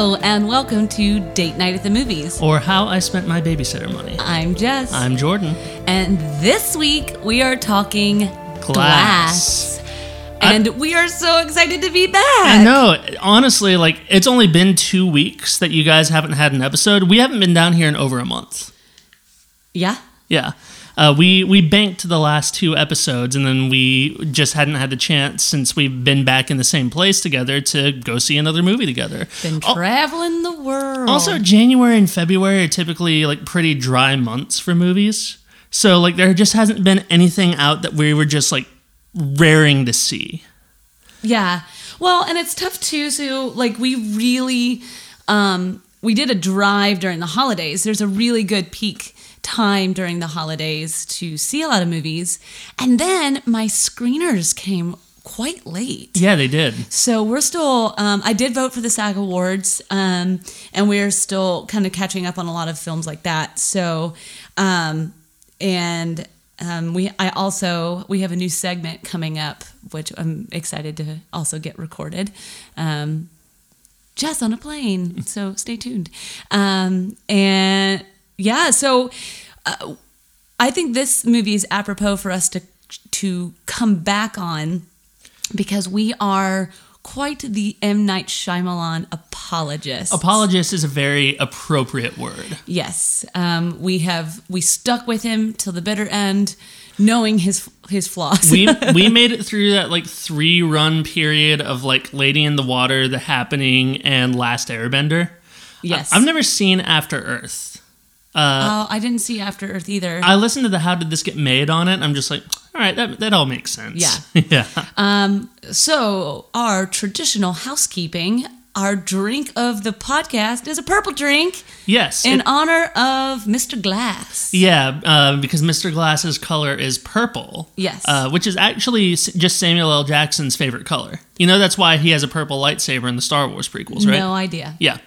Hello, and welcome to Date Night at the Movies. Or how I spent my babysitter money. I'm Jess. I'm Jordan. and this week we are talking glass. Glass. And we are so excited to be back. I know. Honestly, like it's only been two weeks that you guys haven't had an episode. We haven't been down here in over a month. Yeah. Yeah. Uh, we we banked the last two episodes, and then we just hadn't had the chance since we've been back in the same place together to go see another movie together. Been Al- traveling the world. Also, January and February are typically like pretty dry months for movies. So like there just hasn't been anything out that we were just like raring to see. Yeah. Well, and it's tough too. So, like, we really, um, we did a drive during the holidays. There's a really good peak time during the holidays to see a lot of movies. And then my screeners came quite late. Yeah, they did. So we're still. Um, I did vote for the SAG Awards, um, and we're still kind of catching up on a lot of films like that. So, um, and um, we, I also we have a new segment coming up, which I'm excited to also get recorded. Um, Jess on a plane, so stay tuned. Um, and yeah, so uh, I think this movie is apropos for us to to come back on because we are quite the M Night Shyamalan apologists. Apologist is a very appropriate word. yes, um, we have we stuck with him till the bitter end, knowing his his flaws. We we made it through that like three run period of like Lady in the Water, The Happening, and Last Airbender. yes, I've never seen After Earth. Oh, I didn't see After Earth either. I listened to the How Did This Get Made on it. I'm just like, all right, that that all makes sense. Yeah. yeah. Um, so our traditional housekeeping, our drink of the podcast is a purple drink Yes. in it- honor of Mr. Glass. Yeah, uh, because Mr. Glass's color is purple. Yes. Uh, which is actually just Samuel L. Jackson's favorite color. You know, that's why he has a purple lightsaber in the Star Wars prequels, right? No idea. Yeah.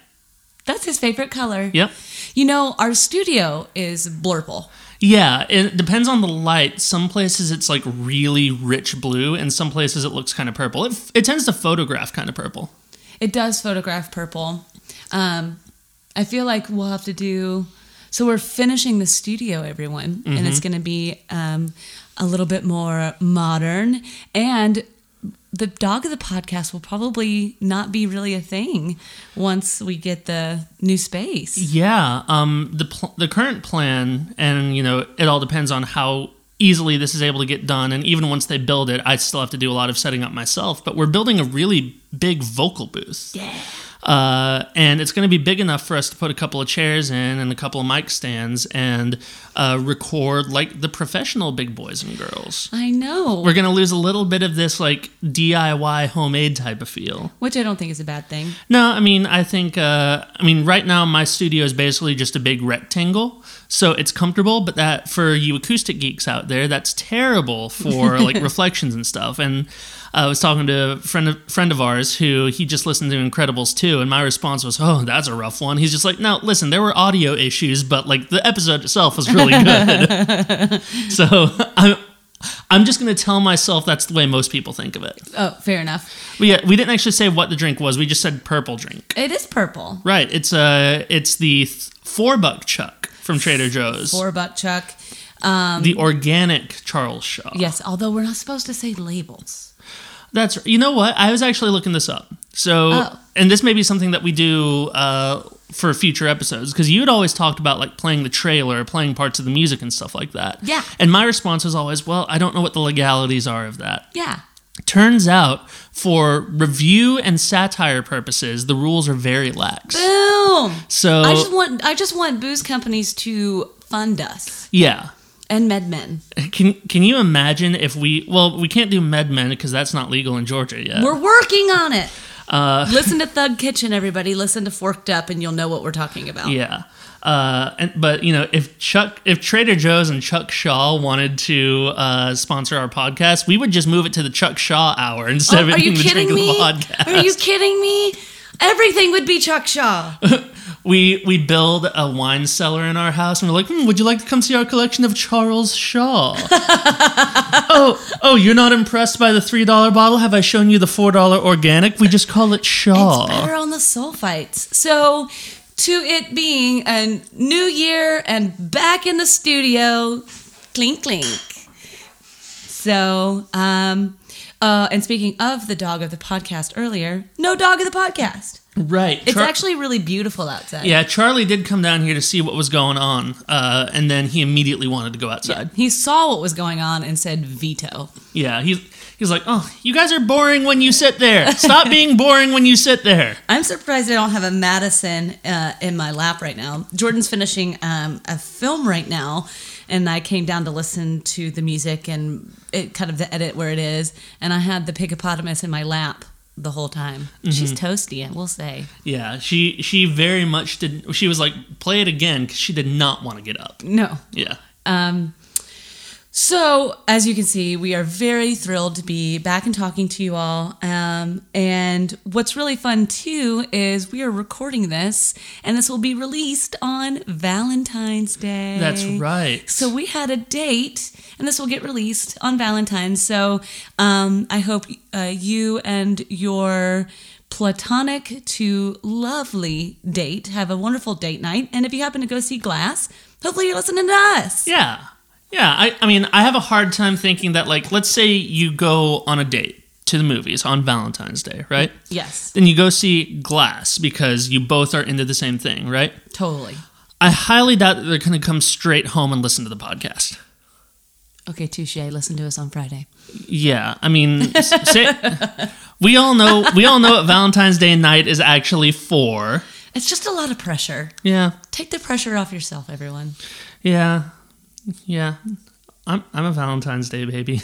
That's his favorite color. Yep. You know, our studio is blurple. Yeah, it depends on the light. Some places it's like really rich blue, and some places it looks kind of purple. It, it tends to photograph kind of purple. It does photograph purple. Um, I feel like we'll have to do. So we're finishing the studio, everyone, and it's going to be um, a little bit more modern. And the dog of the podcast will probably not be really a thing once we get the new space. Yeah, um, the pl- the current plan, and you know, it all depends on how easily this is able to get done. And even once they build it, I still have to do a lot of setting up myself. But we're building a really big vocal booth. Yeah. Uh, and it's going to be big enough for us to put a couple of chairs in and a couple of mic stands and uh, record like the professional big boys and girls. I know. We're going to lose a little bit of this like DIY homemade type of feel. which I don't think is a bad thing. No, I mean, I think, uh, I mean, right now my studio is basically just a big rectangle. So it's comfortable, but that for you acoustic geeks out there, that's terrible for like reflections and stuff. And I was talking to a friend of, friend of ours who he just listened to Incredibles 2, and my response was, Oh, that's a rough one. He's just like, No, listen, there were audio issues, but like the episode itself was really good. so I'm, I'm just going to tell myself that's the way most people think of it. Oh, fair enough. But yeah, we didn't actually say what the drink was. We just said purple drink. It is purple. Right. It's uh it's the th- four buck chuck from Trader Joe's. Four buck chuck. Um, the organic Charles Shaw. yes, although we're not supposed to say labels. That's you know what? I was actually looking this up. So Oh. and this may be something that we do uh for future episodes because you had always talked about like playing the trailer, playing parts of the music and stuff like that. Yeah. And my response was always, well, I don't know what the legalities are of that. Yeah. Turns out, for review and satire purposes, the rules are very lax. Boom. So I just want I just want booze companies to fund us yeah, and MedMen. Can can you imagine if we well we can't do MedMen because that's not legal in Georgia yet. We're working on it. Uh, Listen to Thug Kitchen, everybody. Listen to Forked Up, and you'll know what we're talking about. yeah. Uh, and, but you know if Chuck if Trader Joe's and Chuck Shaw wanted to uh, sponsor our podcast, we would just move it to the Chuck Shaw hour instead Oh, of are you kidding Drink of me? the podcast. Are you kidding me? Everything would be Chuck Shaw. we we build a wine cellar in our house, and we're like, hmm, "Would you like to come see our collection of Charles Shaw?" oh, oh, you're not impressed by the three dollar bottle? Have I shown you the four dollar organic? We just call it Shaw. It's better on the sulfites. So, to it being a new year and back in the studio, clink clink. So, um, uh, and speaking of the dog of the podcast earlier, no dog of the podcast. Right. It's Char- actually really beautiful outside. yeah. Charlie did come down here to see what was going on, uh, and then he immediately wanted to go outside. He saw what was going on and said veto. Yeah, he's he's like, oh, you guys are boring when you sit there. Stop being boring when you sit there. I'm surprised I don't have a Madison uh, in my lap right now. Jordan's finishing um, a film right now, and I came down to listen to the music and it kind of the edit where it is, and I had the hippopotamus in my lap the whole time. She's toasty, I will say. Yeah, she she very much did. She was like, play it again because she did not want to get up. No. Yeah. Um, so, as you can see, we are very thrilled to be back and talking to you all. Um, and what's really fun too is we are recording this, and this will be released on Valentine's Day. That's right. So we had a date, and this will get released on Valentine's. So um, I hope uh, you and your platonic to lovely date have a wonderful date night. And if you happen to go see Glass, hopefully you're listening to us. Yeah. Yeah. I, I mean, I have a hard time thinking that, like, let's say you go on a date to the movies on Valentine's Day, right? Yes, Then you go see Glass because you both are into the same thing, right? totally. I highly doubt that they're going to come straight home and listen to the podcast. Okay, touche. Listen to us on Friday. Yeah, I mean, say, we all know we all know what Valentine's Day night is actually for. It's just a lot of pressure. Yeah, Take the pressure off yourself, everyone. yeah, yeah. I'm I'm a Valentine's Day baby.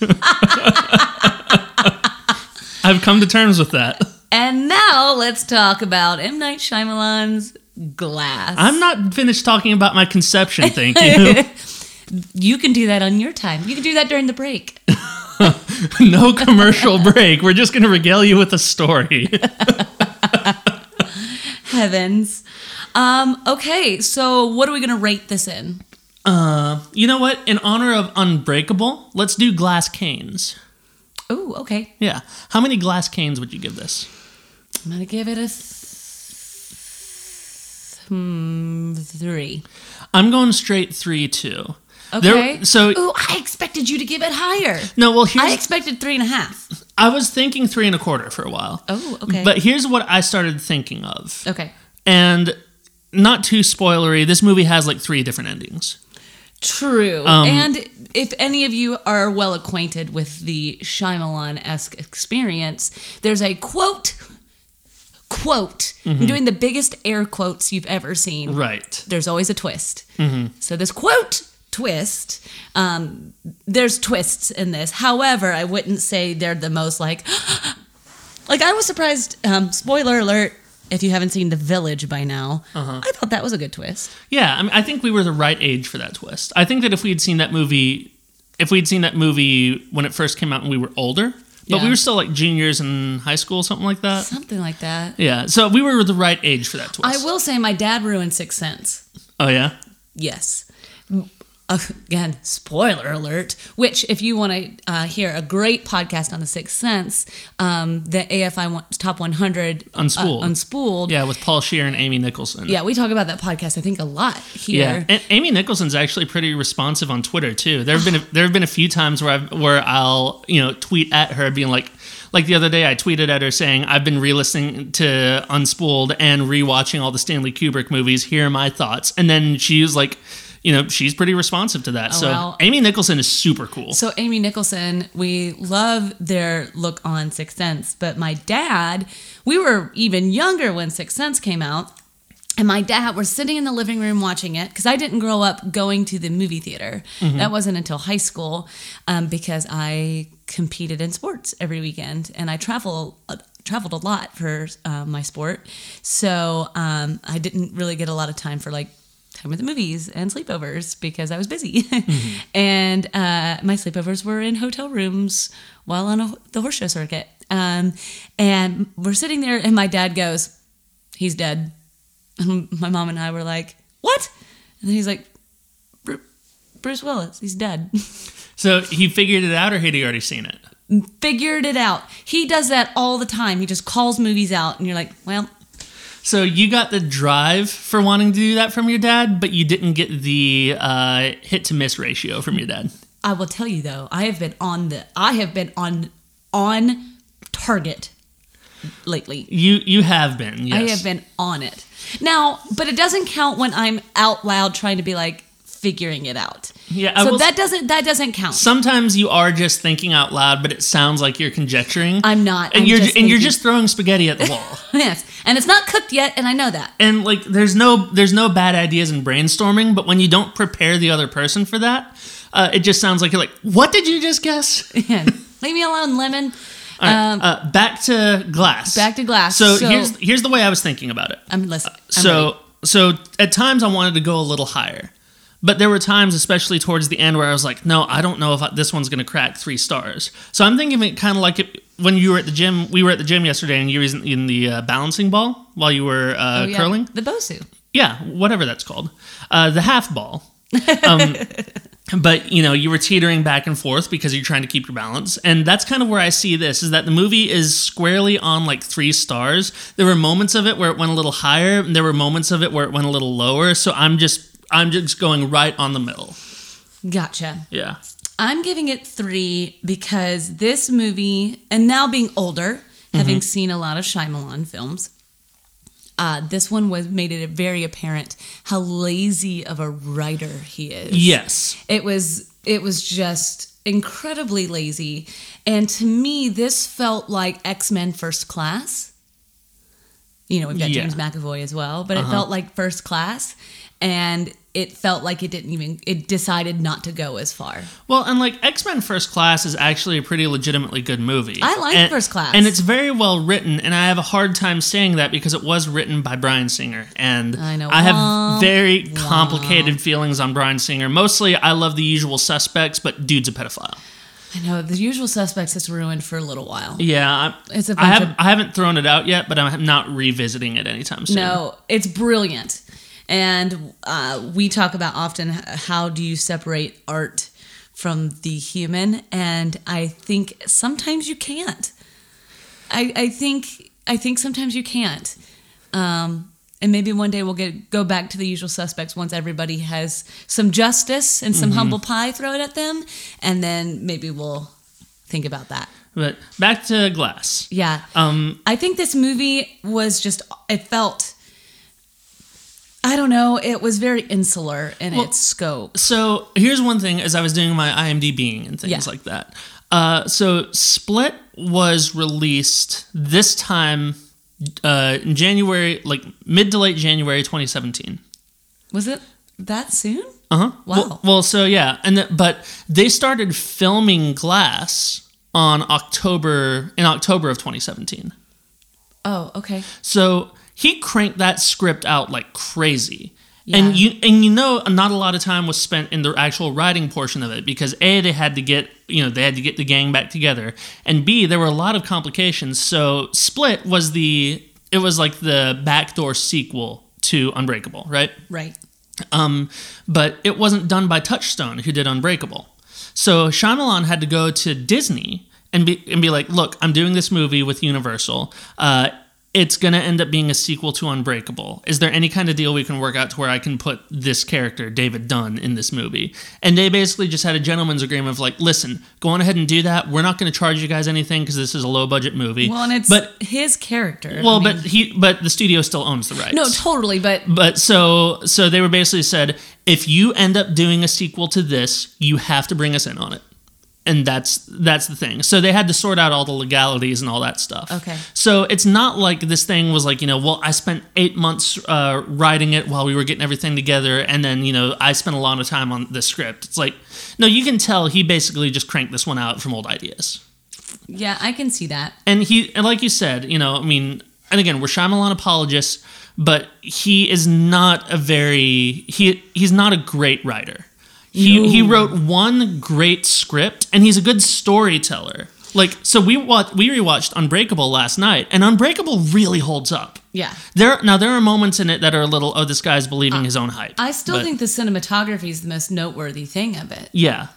I've come to terms with that. And now let's talk about M. Night Shyamalan's Glass. I'm not finished talking about my conception. Thank you. you can do that on your time. You can do that during the break. no commercial break. We're just going to regale you with a story. Heavens. Um, okay, so what are we gonna rate this in? Uh, you know what? In honor of Unbreakable, let's do glass canes. Oh, okay. Yeah. How many glass canes would you give this? I'm gonna give it a th- hmm, three. I'm going straight three two. Okay. There, so Ooh, I expected you to give it higher. no, well here's I, expected three and a half. I was thinking three and a quarter for a while. Oh, okay. But here's what I started thinking of, okay. and not too spoilery. This movie has like three different endings. True. Um, and if any of you are well acquainted with the Shyamalan esque experience, there's a quote, quote, I'm doing the biggest air quotes you've ever seen. Right. There's always a twist. So this quote twist, um, there's twists in this. However, I wouldn't say they're the most like, like I was surprised. Um, spoiler alert. If you haven't seen The Village by now, uh-huh. I thought that was a good twist. Yeah. I mean, I think we were the right age for that twist. I think that if we had seen that movie, if we'd seen that movie when it first came out and we were older, but Yeah. we were still like juniors in high school, something like that. Something like that. Yeah. So we were the right age for that twist. I will say my dad ruined Sixth Sense. Oh yeah. Yes. Uh, Again, spoiler alert. Which, if you want to uh, hear a great podcast on the Sixth Sense, um, the AFI Top 100 uh, Unspooled. Unspooled. Yeah, with Paul Scheer and Amy Nicholson. Yeah, we talk about that podcast. I think a lot Yeah, here. and Amy Nicholson's actually pretty responsive on Twitter too. There have been a, there have been a few times where I've, where I'll you know tweet at her being like like the other day I tweeted at her saying I've been re-listening to Unspooled and rewatching all the Stanley Kubrick movies. Here are my thoughts, and then she's like, you know, she's pretty responsive to that. so Oh, well. Amy Nicholson is super cool. So Amy Nicholson, we love their look on Sixth Sense, but my dad, we were even younger when Sixth Sense came out. And my dad, we're sitting in the living room watching it because I didn't grow up going to the movie theater. That wasn't until high school um, because I competed in sports every weekend and I travel uh, traveled a lot for uh, my sport. So um, I didn't really get a lot of time for like time at the movies and sleepovers because I was busy. and uh, my sleepovers were in hotel rooms while on a, the horse show circuit. Um, and we're sitting there, and my dad goes, He's dead. And my mom and I were like, "What?" And then he's like, "Bruce Willis, he's dead." So he figured it out, or had he already seen it? Figured it out. He does that all the time. He just calls movies out, and you're like, "Well, So you got the drive for wanting to do that from your dad, but you didn't get the uh, hit to miss ratio from your dad. I will tell you though, I have been on the I have been on on target lately. You you have been. Yes. I have been on it. Now, but it doesn't count when I'm out loud trying to be like figuring it out. Yeah, I so that doesn't that doesn't count. Sometimes you are just thinking out loud, but it sounds like you're conjecturing. I'm not. and I'm you're just and you're just throwing spaghetti at the wall. yes, and it's not cooked yet, and I know that. and like there's no there's no bad ideas in brainstorming, but when you don't prepare the other person for that, uh, it just sounds like you're like, what did you just guess? Leave me alone, lemon. Right, Um, uh, back to glass. back to glass. So, So- here's here's the way I was thinking about it. I'm listening. I'm so ready. so at times I wanted to go a little higher, but there were times, especially towards the end, where I was like, no, I don't know if I, this one's going to crack three stars. So I'm thinking of it kind of like it, when you were at the gym. We were at the gym yesterday, and you were in, in the uh, balancing ball while you were uh, Oh, yeah. curling. the Bosu. Yeah, whatever that's called, uh, the half ball. Um, but you know, you were teetering back and forth because you're trying to keep your balance, and that's kind of where I see this: is that the movie is squarely on like three stars. There were moments of it where it went a little higher, and there were moments of it where it went a little lower. So I'm just I'm just going right on the middle. Gotcha. Yeah. I'm giving it three because this movie, and now being older, having Mm-hmm. seen a lot of Shyamalan films, uh, this one was made it very apparent how lazy of a writer he is. Yes. It was it was just incredibly lazy, and to me, this felt like X Men First Class. You know, we've got Yeah. James McAvoy as well, but it Uh-huh. felt like First Class, and it felt like it didn't even it decided not to go as far. Well, and like X Men First Class is actually a pretty legitimately good movie. I like And- First Class. and it's very well written. And I have a hard time saying that because it was written by Bryan Singer, and I know. I have very complicated feelings on Bryan Singer. Mostly, I love The Usual Suspects, but dude's a pedophile. I know the usual suspects is ruined for a little while. Yeah, It's a I have of- I haven't thrown it out yet, but I'm not revisiting it anytime soon. No, it's brilliant. And uh, we talk about often how do you separate art from the human, and I think sometimes you can't. I, I think I think sometimes you can't. Um, and maybe one day we'll get go back to the usual suspects once everybody has some justice and some humble pie thrown at them, and then maybe we'll think about that. But back to Glass. Yeah. Um, I think this movie was just, it felt, I don't know, it was very insular in Well, its scope. So here's one thing as I was doing my IMDbing and things Yeah. like that. Uh, so Split was released this time uh, in January, like mid to late January 2017. Was it that soon? Uh huh. Wow. Well, well, so yeah, and the, but they started filming Glass on October in October of 2017. Oh, okay. So he cranked that script out like crazy. Yeah. And you and you know not a lot of time was spent in the actual writing portion of it because A they had to get you know they had to get the gang back together and B there were a lot of complications so Split was the it was like the backdoor sequel to Unbreakable right Right. um, but it wasn't done by Touchstone, who did Unbreakable. So Shyamalan had to go to Disney and be and be like, "Look, I'm doing this movie with Universal. Uh, it's gonna end up being a sequel to Unbreakable. Is there any kind of deal we can work out to where I can put this character, David Dunn, in this movie?" And they basically just had a gentleman's agreement of like, "Listen, go on ahead and do that. We're not going to charge you guys anything because this is a low budget movie." Well, and it's but his character. well, I mean- but he but the studio still owns the rights. no, totally. But But so so they were basically said if you end up doing a sequel to this, you have to bring us in on it. And that's that's the thing. So they had to sort out all the legalities and all that stuff. Okay. So it's not like this thing was like you know well I spent eight months uh, writing it while we were getting everything together and then you know I spent a lot of time on the script. It's like no you can tell he basically just cranked this one out from old ideas. yeah, I can see that. And he, and like you said, you know, I mean, and again, we're Shyamalan apologists, but he is not a very he he's not a great writer. He he wrote one great script, and he's a good storyteller. Like, so we watched, we rewatched Unbreakable last night, and Unbreakable really holds up. Yeah. There now there are moments in it that are a little oh this guy's believing his own hype. I still But- think the cinematography is the most noteworthy thing of it. yeah.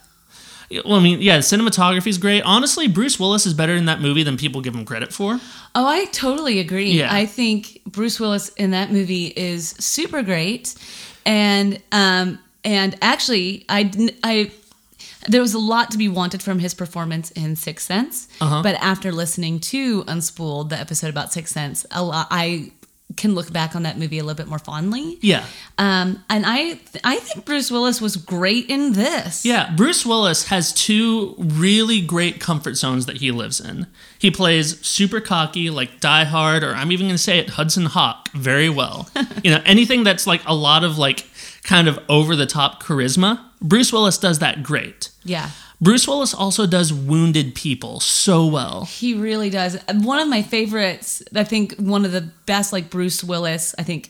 Well, I mean, yeah, cinematography is great. Honestly, Bruce Willis is better in that movie than people give him credit for. Oh, I totally agree. Yeah. I think Bruce Willis in that movie is super great, and um, and actually, I I there was a lot to be wanted from his performance in Sixth Sense, Uh-huh. but after listening to Unspooled, the episode about Sixth Sense, a lot I can look back on that movie a little bit more fondly. Yeah. Um, and I I think Bruce Willis was great in this. Yeah, Bruce Willis has two really great comfort zones that he lives in. He plays super cocky, like Die Hard, or I'm even going to say it, Hudson Hawk, very well. you know, anything that's like a lot of like kind of over the top charisma, Bruce Willis does that great. Yeah. Bruce Willis also does wounded people so well. He really does. One of my favorites, I think one of the best, like Bruce Willis, I think,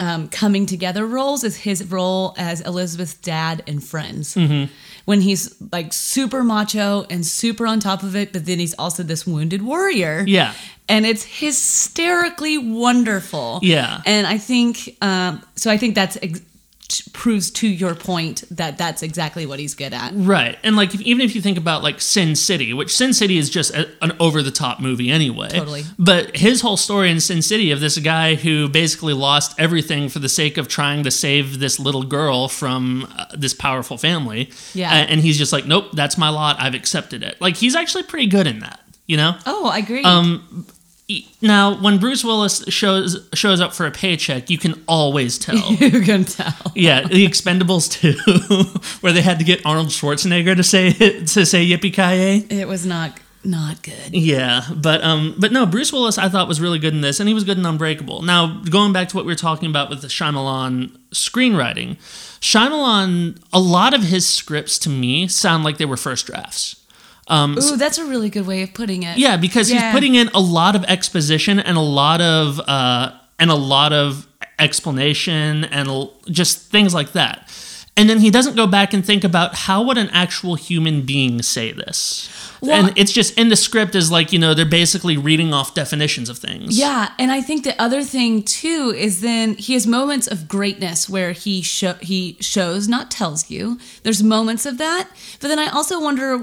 um, coming together roles is his role as Elizabeth's dad in Friends. Mm-hmm. When he's like super macho and super on top of it, but then he's also this wounded warrior. Yeah. And it's hysterically wonderful. Yeah. And I think, um, so I think that's ex- t- proves to your point that that's exactly what he's good at. Right. And like if, even if you think about like Sin City, which Sin City is just a, an over the top movie anyway. Totally. But his whole story in Sin City of this guy who basically lost everything for the sake of trying to save this little girl from uh, this powerful family. Yeah. And he's just like, "Nope, that's my lot. I've accepted it." Like he's actually pretty good in that, you know? Oh, I agree. Um now, when Bruce Willis shows shows up for a paycheck, you can always tell. you can tell. Yeah, the Expendables too, where they had to get Arnold Schwarzenegger to say to say yippee ki It was not not good. Yeah, but um, but no, Bruce Willis I thought was really good in this, and he was good in Unbreakable. Now going back to what we were talking about with the Shyamalan screenwriting, Shyamalan, a lot of his scripts to me sound like they were first drafts. Ooh, that's a really good way of putting it. Yeah, because Yeah. he's putting in a lot of exposition and a lot of uh, and a lot of explanation and just things like that. And then he doesn't go back and think about how would an actual human being say this. Well- and it's just in the script is like you know they're basically reading off definitions of things. Yeah, and I think the other thing too is then he has moments of greatness where he show he shows, not tells you. There's moments of that, but then I also wonder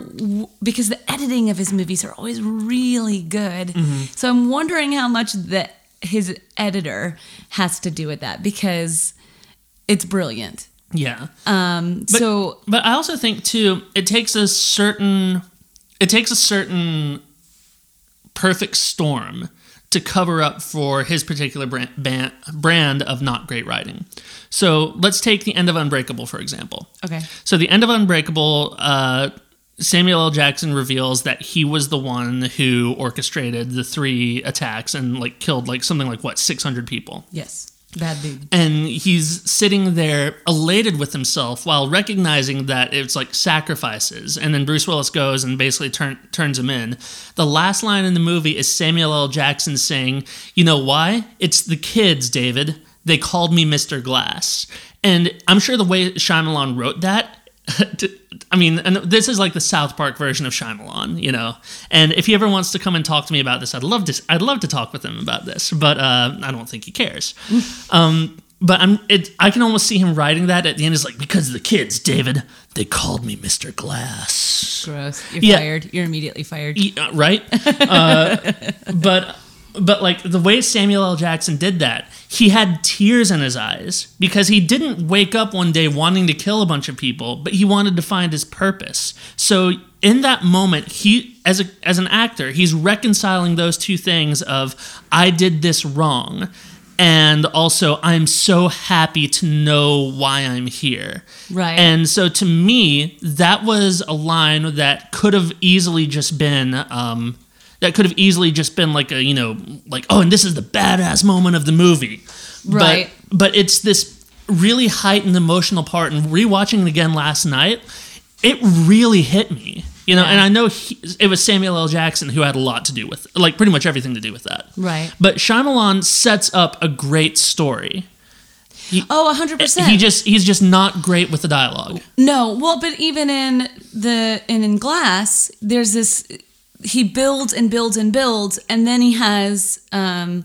because the editing of his movies are always really good. Mm-hmm. So I'm wondering how much that his editor has to do with that because it's brilliant. Yeah. Um, But- so But I also think too, it takes a certain, it takes a certain perfect storm to cover up for his particular brand, ban- brand of not great writing. So let's take the end of Unbreakable for example. okay, So the end of Unbreakable, uh, Samuel L. Jackson reveals that he was the one who orchestrated the three attacks and like killed like something like what six hundred people yes, bad dude. and he's sitting there elated with himself while recognizing that it's like sacrifices. And then bruce willis goes and basically turn, turns him in. The last line in the movie is samuel l. Jackson saying you know why? It's the kids david. They called me mr glass. And i'm sure the way Shyamalan wrote that I mean, and this is like the South Park version of Shyamalan, you know. And if he ever wants to come and talk to me about this, I'd love to. I'd love to talk with him about this, but uh, I don't think he cares. um, but I'm. It. I can almost see him writing that at the end. Is like because of the kids, David, they called me Mister Glass. Gross. You're Yeah. fired. You're immediately fired. E- uh, right? uh, but but like the way Samuel L. Jackson did that, he had tears in his eyes because he didn't wake up one day wanting to kill a bunch of people, but he wanted to find his purpose. So in that moment, he as a as an actor, he's reconciling those two things of I did this wrong. And also, I'm so happy to know why I'm here. Right. And so to me, that was a line that could have easily just been um, that could have easily just been like a you know like oh and this is the badass moment of the movie. Right. But but it's this really heightened emotional part and rewatching it again last night, it really hit me. You know, Yeah. and I know he, it was Samuel L. Jackson who had a lot to do with like pretty much everything to do with that. Right. But Shyamalan sets up a great story. Oh, 100%. He just he's just not great with the dialogue. No, well, but even in the in in Glass, there's this. he builds and builds and builds, and then he has um,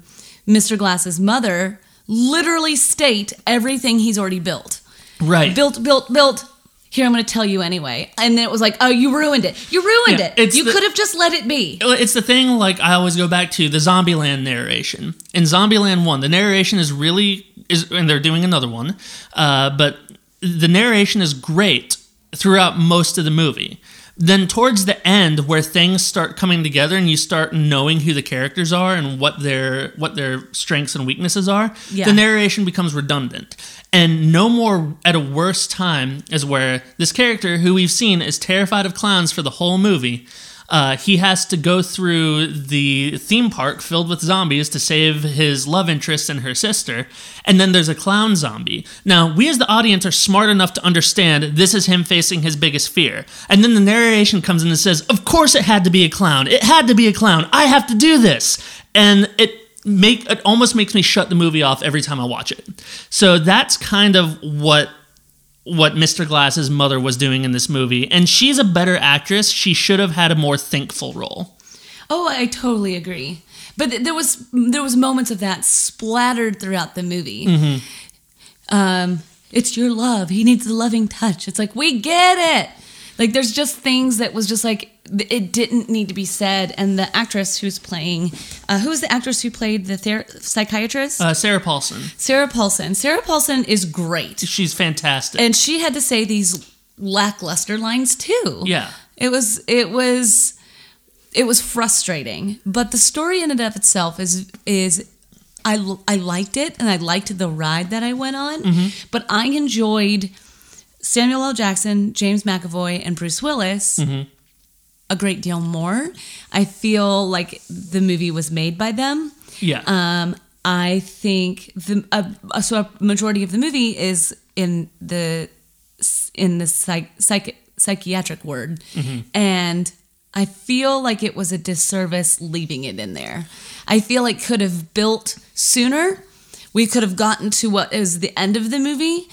Mr. Glass's mother literally state everything he's already built. Right. Built, built, built. Here, I'm going to tell you anyway. And then it was like, oh, you ruined it. You ruined Yeah, it. You the- could have just let it be. It's the thing, like, I always go back to the Zombieland narration. In Zombieland 1, the narration is really, is, and they're doing another one, uh, but the narration is great throughout most of the movie. Then towards the end, where things start coming together and you start knowing who the characters are and what their what their strengths and weaknesses are, Yeah. the narration becomes redundant. And no more at a worse time is where this character, who we've seen is terrified of clowns for the whole movie, uh, he has to go through the theme park filled with zombies to save his love interest and her sister. And then there's a clown zombie. Now, we as the audience are smart enough to understand this is him facing his biggest fear. And then the narration comes in and says, Of course it had to be a clown. It had to be a clown. I have to do this. And it make it almost makes me shut the movie off every time I watch it. So that's kind of what what Mr. Glass's mother was doing in this movie. And she's a better actress. She should have had a more thankful role. Oh, I totally agree. But th- there was there was moments of that splattered throughout the movie. Mm-hmm. Um, it's your love. He needs the loving touch. It's like we get it. Like there's just things that was just like it didn't need to be said. And the actress who's playing, uh, who was the actress who played the ther- psychiatrist? Uh, Sarah Paulson. Sarah Paulson. Sarah Paulson is great, She's fantastic. and she had to say these lackluster lines too. yeah. It was it was it was frustrating, but the story in and of itself is is I, I liked it and I liked the ride that I went on, Mm-hmm. but I enjoyed Samuel L. Jackson, James McAvoy, and Bruce Willis Mm-hmm. A great deal more. I feel like the movie was made by them. Yeah. Um, I think the uh, so a majority of the movie is in the in the psych, psych psychiatric ward, and I feel like it was a disservice leaving it in there. I feel like could have built sooner. We could have gotten to what is the end of the movie,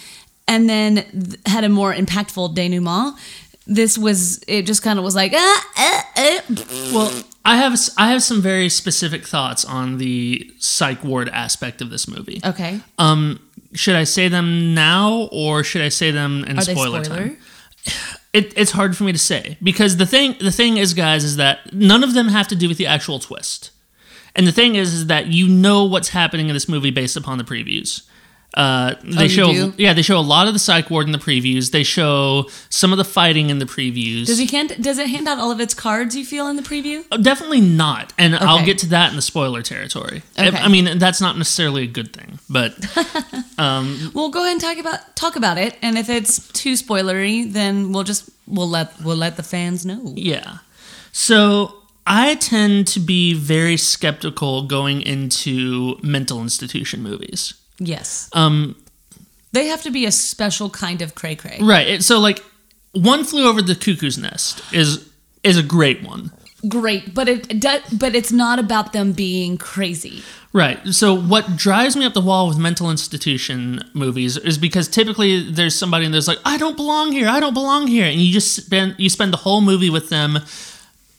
and then th- had a more impactful denouement. This was it. Just kind of was like ah, ah, ah. well, I have i have some very specific thoughts on the psych ward aspect of this movie. okay. Um, should I say them now or should I say them in Are spoiler, spoiler? time? It, it's hard for me to say because the thing the thing is, guys, is that none of them have to do with the actual twist. And the thing is, is that you know what's happening in this movie based upon the previews. Uh, they Oh, show, do? yeah, they show a lot of the psych ward in the previews. They show some of the fighting in the previews. Does he hand, does it hand out all of its cards you feel in the preview? Uh, Definitely not, and I'll get to that in the spoiler territory. I- Okay. I mean, that's not necessarily a good thing, but we'll go ahead and talk about talk about it, and if it's too spoilery, then we'll just we'll let we'll let the fans know. Yeah. So I tend to be very skeptical going into mental institution movies. Yes, Um, they have to be a special kind of cray cray. right. it- So like, one flew over the cuckoo's nest is is a great one. Great, but it does, but it's not about them being crazy. Right. So what drives me up the wall with mental institution movies is because typically there's somebody and there's like, I don't belong here, I don't belong here, and you just spend you spend the whole movie with them,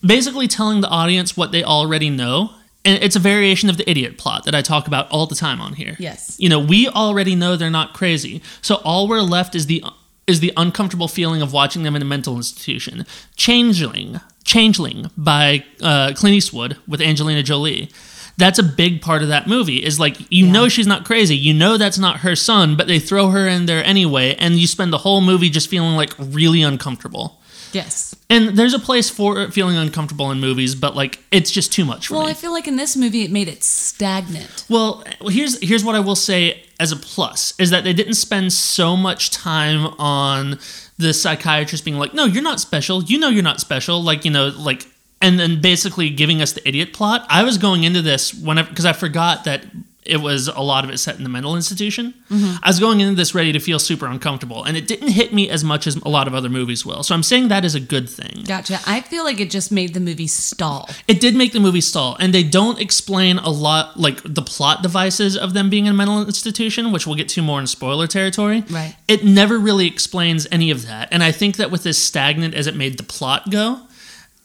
basically telling the audience what they already know. And it's a variation of the idiot plot that I talk about all the time on here. Yes. You know, we already know they're not crazy. So all we're left is the is the uncomfortable feeling of watching them in a mental institution. Changeling, Changeling by uh, Clint Eastwood with Angelina Jolie. That's a big part of that movie. Is like you know she's not crazy. You know that's not her son, but they throw her in there anyway, and you spend the whole movie just feeling like really uncomfortable. Yes. And there's a place for feeling uncomfortable in movies, but like it's just too much for Well, me. I feel like in this movie it made it stagnant. Well, here's here's what I will say as a plus is that they didn't spend so much time on the psychiatrist being like, "No, you're not special. You know you're not special." Like, you know, like and then basically giving us the idiot plot. I was going into this whenever because I forgot that it was a lot of it set in the mental institution. I was going into this ready to feel super uncomfortable, and it didn't hit me as much as a lot of other movies will. So I'm saying that is a good thing. Gotcha. I feel like it just made the movie stall. It did make the movie stall, and they don't explain a lot, like the plot devices of them being in a mental institution, which we'll get to more in spoiler territory. Right. It never really explains any of that, and I think that with as stagnant as it made the plot go,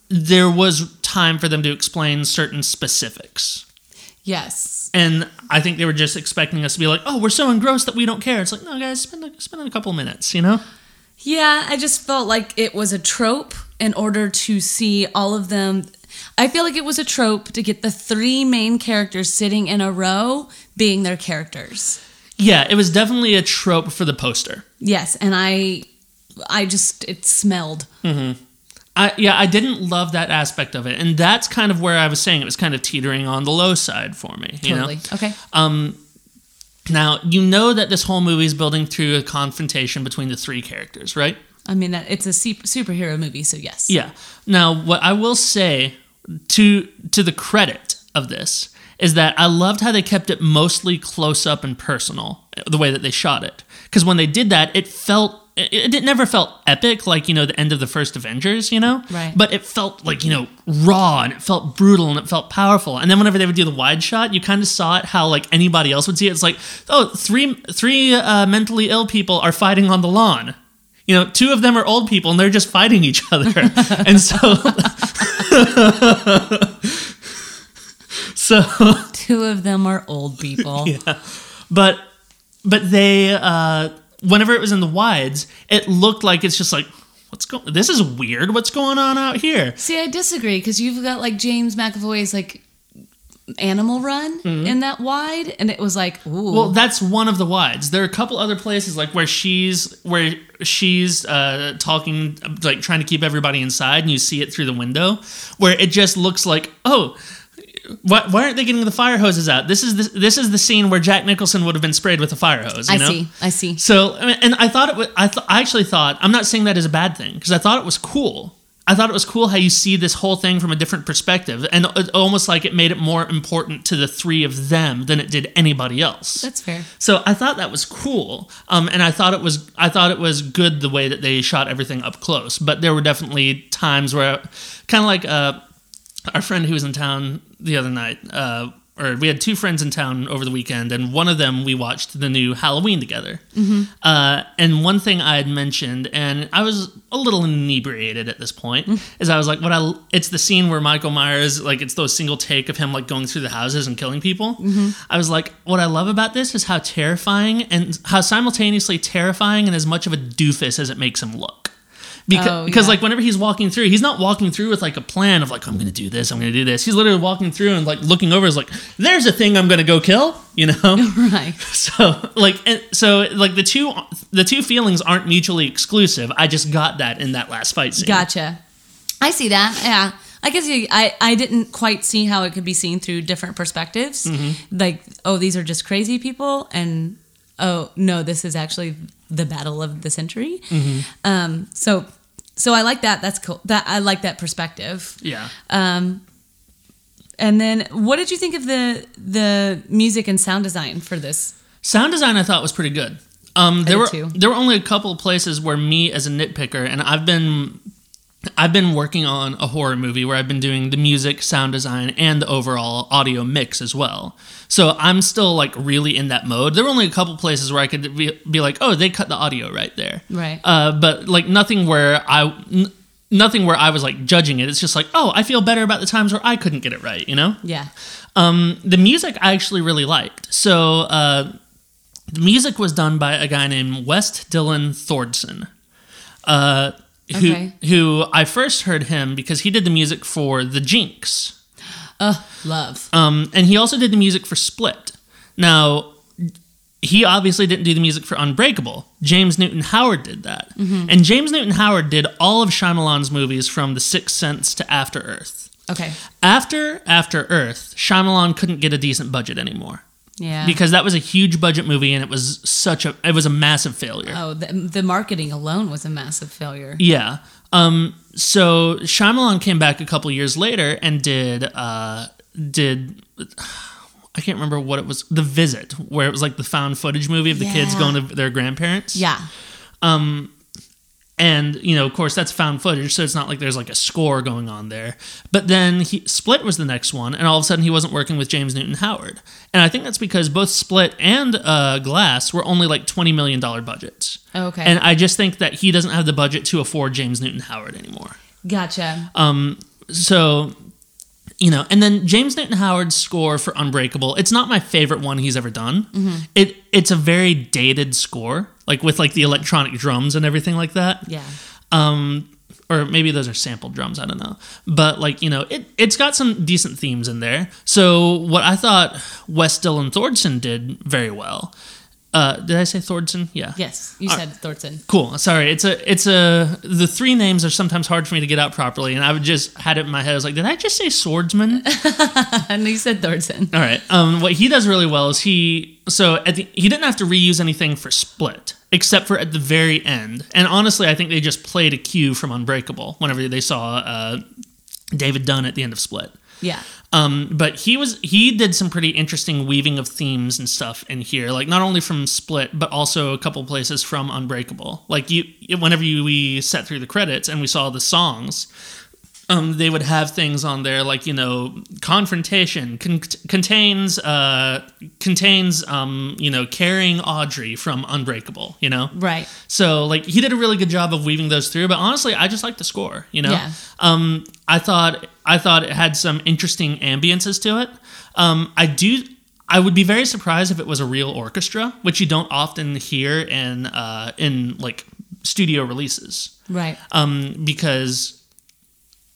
there was time for them to explain certain specifics. Yes. And I think they were just expecting us to be like, "Oh, we're so engrossed that we don't care." It's like, no, guys, spend a, spend a couple minutes, you know? Yeah, I just felt like it was a trope in order to see all of them. I feel like it was a trope to get the three main characters sitting in a row being their characters. Yeah, it was definitely a trope for the poster. Yes, and I I just it smelled. Mm-hmm. I yeah, I didn't love that aspect of it, and that's kind of where I was saying it was kind of teetering on the low side for me. You Totally. know, Okay. Um, now you know that this whole movie is building through a confrontation between the three characters, right? I mean that it's a superhero movie, so yes. Yeah. Now, what I will say to to the credit of this is that I loved how they kept it mostly close up and personal, the way that they shot it. Because when they did that, it felt it, it never felt epic like you know the end of the first Avengers, you know. Right. But it felt like you know raw and it felt brutal and it felt powerful. And then whenever they would do the wide shot, you kind of saw it how like anybody else would see it. It's like oh, three three uh, mentally ill people are fighting on the lawn. You know, two of them are old people and they're just fighting each other. and so so Two of them are old people. yeah but but they uh whenever it was in the wides, it looked like it's just like what's going this is weird. What's going on out here? See, I disagree because you've got like James McAvoy's like Animal Run in that wide, and it was like, ooh, Mm-hmm. Well, that's one of the wides. There are a couple other places like where she's where she's uh, talking, like trying to keep everybody inside, and you see it through the window, where it just looks like, oh, why, why aren't they getting the fire hoses out? This is the, this is the scene where Jack Nicholson would have been sprayed with a fire hose. You I know? see, I see. So, I mean, and I thought it was, I, th- I actually thought, I'm not saying that is a bad thing, because I thought it was cool. I thought it was cool how you see this whole thing from a different perspective, and it, almost like it made it more important to the three of them than it did anybody else. That's fair. So I thought that was cool, um, and I thought it was I thought it was good the way that they shot everything up close. But there were definitely times where, kind of like uh, our friend who was in town the other night, uh, or we had two friends in town over the weekend, and one of them we watched the new Halloween together. Uh, and one thing I had mentioned, and I was a little inebriated at this point, is I was like, "What I?" It's the scene where Michael Myers, like, it's those single take of him like going through the houses and killing people. I was like, "What I love about this is how terrifying and how simultaneously terrifying and as much of a doofus as it makes him look." Because, Oh, yeah. like whenever he's walking through, he's not walking through with like a plan of like I'm gonna do this, I'm gonna do this. He's literally walking through and like looking over is like, there's a thing I'm gonna go kill, you know. Right. So like and so like the two the two feelings aren't mutually exclusive. I just got that in that last fight scene. Gotcha. I see that. Yeah. I guess you, I, I didn't quite see how it could be seen through different perspectives. Mm-hmm. Like, oh, these are just crazy people, and oh no, this is actually the battle of the century. Mm-hmm. Um, so, so I like that. That's cool. That I like that perspective. Yeah. Um, and then, what did you think of the the music and sound design for this? Sound design I thought was pretty good. Um, there were too. there were only a couple of places where me as a nitpicker, and I've been I've been working on a horror movie where I've been doing the music, sound design, and the overall audio mix as well. So I'm still like really in that mode. There were only a couple places where I could be, be like, oh, they cut the audio right there. Right. Uh, but like nothing where I. N- Nothing where I was like judging it. It's just like, oh, I feel better about the times where I couldn't get it right, you know? Yeah. Um, the music I actually really liked. So uh, the music was done by a guy named West Dylan Thordson, uh, who Okay. who I first heard him because he did the music for The Jinx, Uh, love. um, and he also did the music for Split. Now. He obviously didn't do the music for Unbreakable. James Newton Howard did that. And James Newton Howard did all of Shyamalan's movies from The Sixth Sense to After Earth. Okay. After After Earth, Shyamalan couldn't get a decent budget anymore Yeah. because that was a huge budget movie and it was such a it was a massive failure. oh, the, the marketing alone was a massive failure. Yeah. Um so Shyamalan came back a couple years later and did uh did I can't remember what it was. The Visit, where it was like the found footage movie of the kids going to their grandparents. Yeah. And, you know, of course, that's found footage, so it's not like there's like a score going on there. But then he, Split was the next one, and all of a sudden he wasn't working with James Newton Howard. And I think that's because both Split and uh, Glass were only like $20 million budgets. Okay. And I just think that he doesn't have the budget to afford James Newton Howard anymore. gotcha. Um, so you know, and then James Newton Howard's score for Unbreakable. It's not my favorite one he's ever done. It it's a very dated score, like with like the electronic drums and everything like that. Yeah. Um, or maybe those are sampled drums. I don't know, but like you know, it it's got some decent themes in there. So what I thought Wes Dylan Thordson did very well. Uh, did I say Thordson? Yeah. Yes, you All said Thornton. Cool. Sorry. It's a it's a the three names are sometimes hard for me to get out properly, and I would just had it in my head. I was like, did I just say swordsman? and you said Thornton. All right. Um, what he does really well is he so at the he didn't have to reuse anything for Split except for at the very end. And honestly, I think they just played a cue from Unbreakable whenever they saw uh, David Dunn at the end of Split. Yeah. Um, but he was he did some pretty interesting weaving of themes and stuff in here, like not only from Split, but also a couple places from Unbreakable. Like you, whenever you, we sat through the credits and we saw the songs, um, they would have things on there like you know confrontation con- contains uh, contains um, you know carrying Audrey from Unbreakable, you know. Right. So like he did a really good job of weaving those through, but honestly, I just like the score. You know, Yeah. um, I thought I thought it had some interesting ambiences to it. Um, I do. I would be very surprised if it was a real orchestra, which you don't often hear in uh, in like studio releases, Right. um, because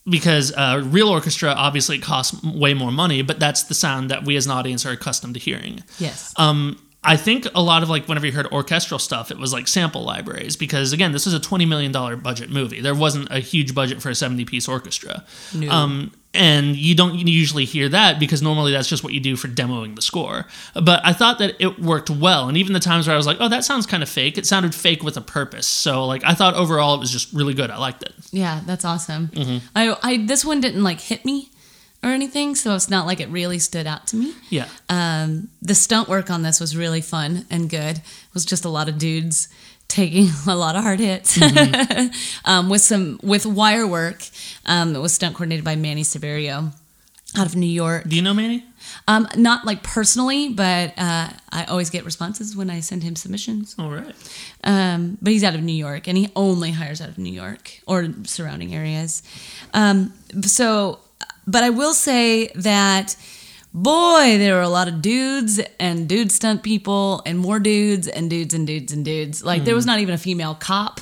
because uh, real orchestra obviously costs way more money, but that's the sound that we as an audience are accustomed to hearing. Yes. Um, I think a lot of like whenever you heard orchestral stuff, it was like sample libraries because again, this was a twenty million dollar budget movie. There wasn't a huge budget for a seventy piece orchestra, No. um, and you don't usually hear that because normally that's just what you do for demoing the score. But I thought that it worked well, and even the times where I was like, "Oh, that sounds kind of fake," it sounded fake with a purpose. So like I thought overall it was just really good. I liked it. Yeah, that's awesome. Mm-hmm. I, I this one didn't like hit me or anything, so it's not like it really stood out to me. Yeah, Um, the stunt work on this was really fun and good. It was just a lot of dudes taking a lot of hard hits Mm-hmm. um, with some with wire work. Um, it was stunt coordinated by Manny Siverio out of New York. do you know Manny? Um, not like personally, but uh, I always get responses when I send him submissions. All right. Um, but he's out of New York, and he only hires out of New York or surrounding areas. Um, so, but I will say that, boy, there were a lot of dudes and dude stunt people, and more dudes and dudes and dudes and dudes. Like there was not even a female cop.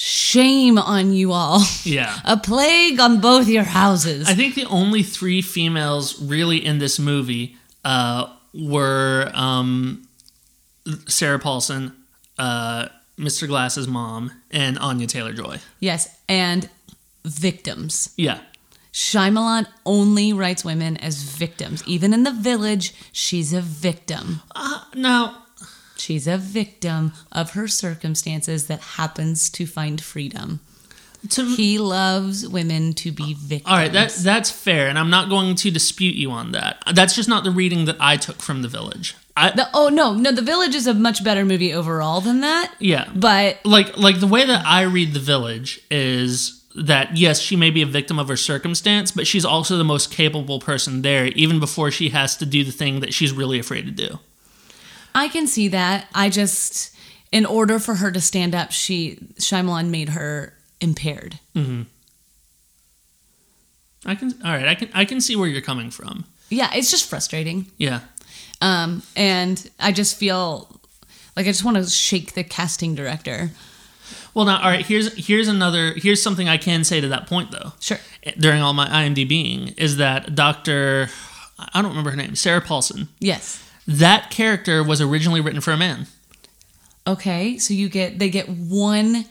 Shame on you all. Yeah. A plague on both your houses. I think the only three females really in this movie uh, were um, Sarah Paulson, uh, Mr. Glass's mom, and Anya Taylor Joy. yes, and victims. Yeah. Shyamalan only writes women as victims. Even in the village, she's a victim. Uh, now, She's a victim of her circumstances that happens to find freedom. to, He loves women to be victims. all right, that, that's fair, and I'm not going to dispute you on that. That's just not the reading that I took from The Village. I, The- oh no, no, The Village is a much better movie overall than that. yeah. But like like the way that I read The Village is that yes, she may be a victim of her circumstance, but she's also the most capable person there, even before she has to do the thing that she's really afraid to do. I can see that. I just, in order for her to stand up, she Shyamalan made her impaired. I can all right, I can I can see where you're coming from. Yeah, it's just frustrating. Yeah. Um, and I just feel like I just want to shake the casting director. Well, now all right, here's here's another here's something I can say to that point though. Sure. During all my IMDbing is that Dr. I don't remember her name, Sarah Paulson. Yes. That character was originally written for a man. Okay, so you get they get one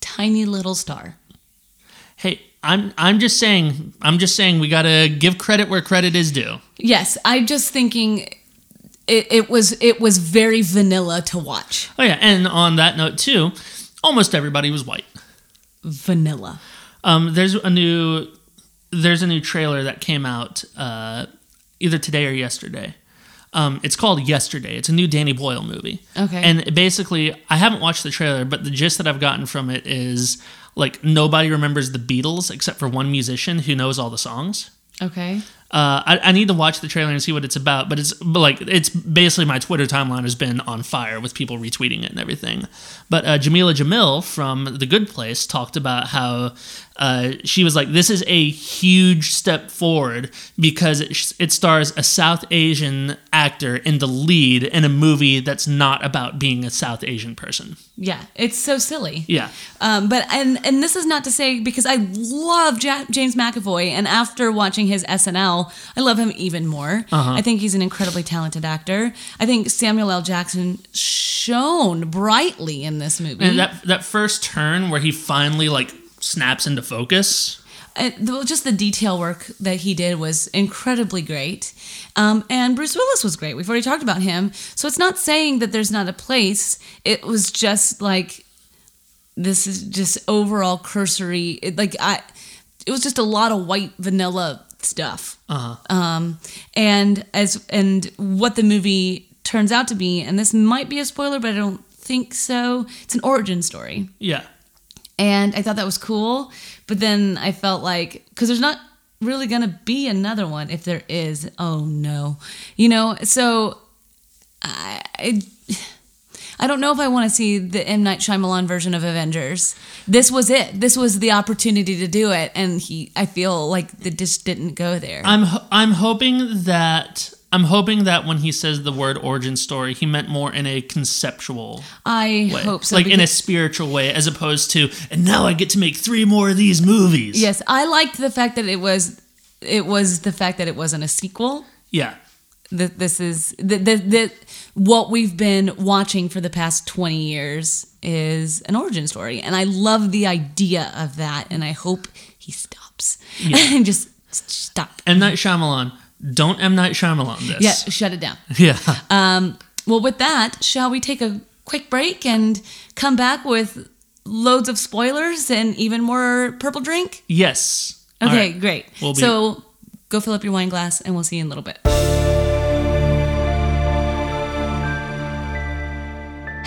tiny little star. Hey, I'm I'm just saying I'm just saying we got to give credit where credit is due. Yes, I'm just thinking it, it was it was very vanilla to watch. Oh yeah, and on that note too, almost everybody was white. Vanilla. Um, there's a new there's a new trailer that came out uh, either today or yesterday. Um, it's called Yesterday. It's a new Danny Boyle movie. Okay. And basically, I haven't watched the trailer, but the gist that I've gotten from it is like nobody remembers the Beatles except for one musician who knows all the songs. Okay. Uh, I, I need to watch the trailer and see what it's about, but it's but like it's basically my Twitter timeline has been on fire with people retweeting it and everything. But uh, Jameela Jamil from The Good Place talked about how uh, she was like, "This is a huge step forward because it, it stars a South Asian actor in the lead in a movie that's not about being a South Asian person." Yeah, it's so silly. Yeah, Um, but and and this is not to say because I love ja- James McAvoy, and after watching his SNL, I love him even more. Uh-huh. I think he's an incredibly talented actor. I think Samuel L. Jackson shone brightly in this movie. and that that first turn where he finally like snaps into focus. Uh, the- just the detail work that he did was incredibly great. Um, and Bruce Willis was great. We've already talked about him. So it's not saying that there's not a place. It was just like this is just overall cursory. It, like I, it was just a lot of white vanilla stuff. Uh-huh. Um, and as and what the movie turns out to be, and this might be a spoiler, but I don't think so. It's an origin story Yeah, and I thought that was cool. But then I felt like because there's not really gonna be another one. If there is, oh no, you know. So I I, I don't know if I want to see the M Night Shyamalan version of Avengers. This was it. This was the opportunity to do it, and he. I feel like it just didn't go there. I'm I'm hoping that I'm hoping that when he says the word origin story, he meant more in a conceptual I way, hope so. like in a spiritual way, as opposed to and now I get to make three more of these movies. yes, I liked the fact that it was. It was the fact that it wasn't a sequel. yeah, that this is that that that what we've been watching for the past 20 years is an origin story and i love the idea of that and i hope he stops and just stop M Night Shyamalan. Don't M Night Shyamalan this. yeah shut it down yeah. um well with that shall we take a quick break and come back with loads of spoilers and even more purple drink yes. Okay right. great We'll be- so go fill up your wine glass and we'll see you in a little bit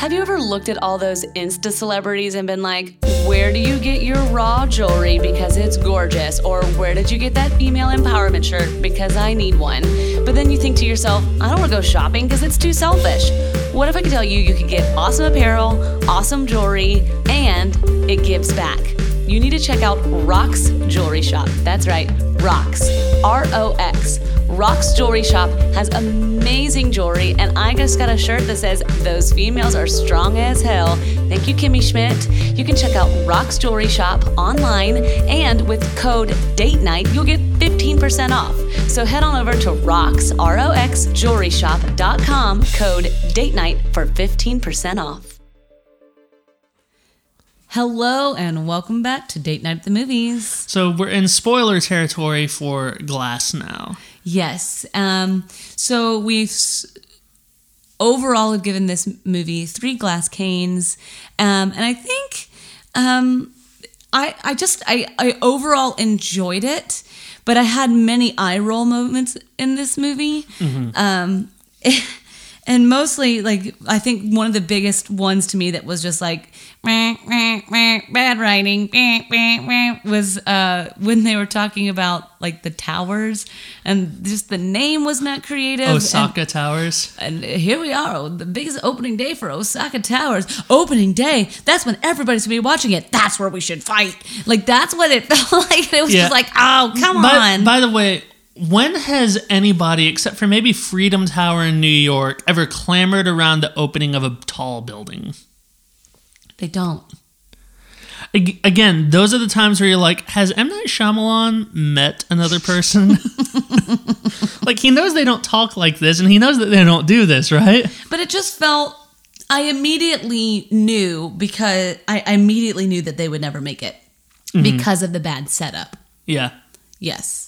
Have you ever looked at all those Insta celebrities and been like, where do you get your raw jewelry because it's gorgeous? Or where did you get that female empowerment shirt because I need one? But then you think to yourself, I don't want to go shopping because it's too selfish. What if I could tell you you could get awesome apparel, awesome jewelry, and it gives back? You need to check out Rox Jewelry Shop. That's right, Rox. R O X. Rox Jewelry Shop has amazing jewelry, and I just got a shirt that says, Those females are strong as hell. Thank you, Kimmy Schmidt. You can check out Rox Jewelry Shop online, and with code DATE NIGHT, you'll get 15% off. So head on over to Rox, R O X, jewelryshop.com, code DATE NIGHT for 15% off. Hello, and welcome back to Date Night at the Movies. So we're in spoiler territory for Glass now. Yes. Um, so we've s- overall have given this movie three glass canes, um, and I think um, I I just I I overall enjoyed it, but I had many eye roll moments in this movie. Um, and mostly like I think one of the biggest ones to me that was just like "Meh, meh, meh, bad writing meh, meh, meh," was uh, when they were talking about like the towers and just the name was not creative. and- Osaka Towers. and here we are, the biggest opening day for Osaka Towers. Opening day, that's when everybody's gonna be watching it. That's where we should fight. Like that's what it felt like. It was Yeah. just like, oh, come By, on. by the way, when has anybody, except for maybe Freedom Tower in New York, ever clamored around the opening of a tall building? they don't. Again, those are the times where you're like, has M. Night Shyamalan met another person? like, he knows they don't talk like this, and he knows that they don't do this, right? But it just felt. I immediately knew because I, I immediately knew that they would never make it mm-hmm. because of the bad setup. Yeah. Yes.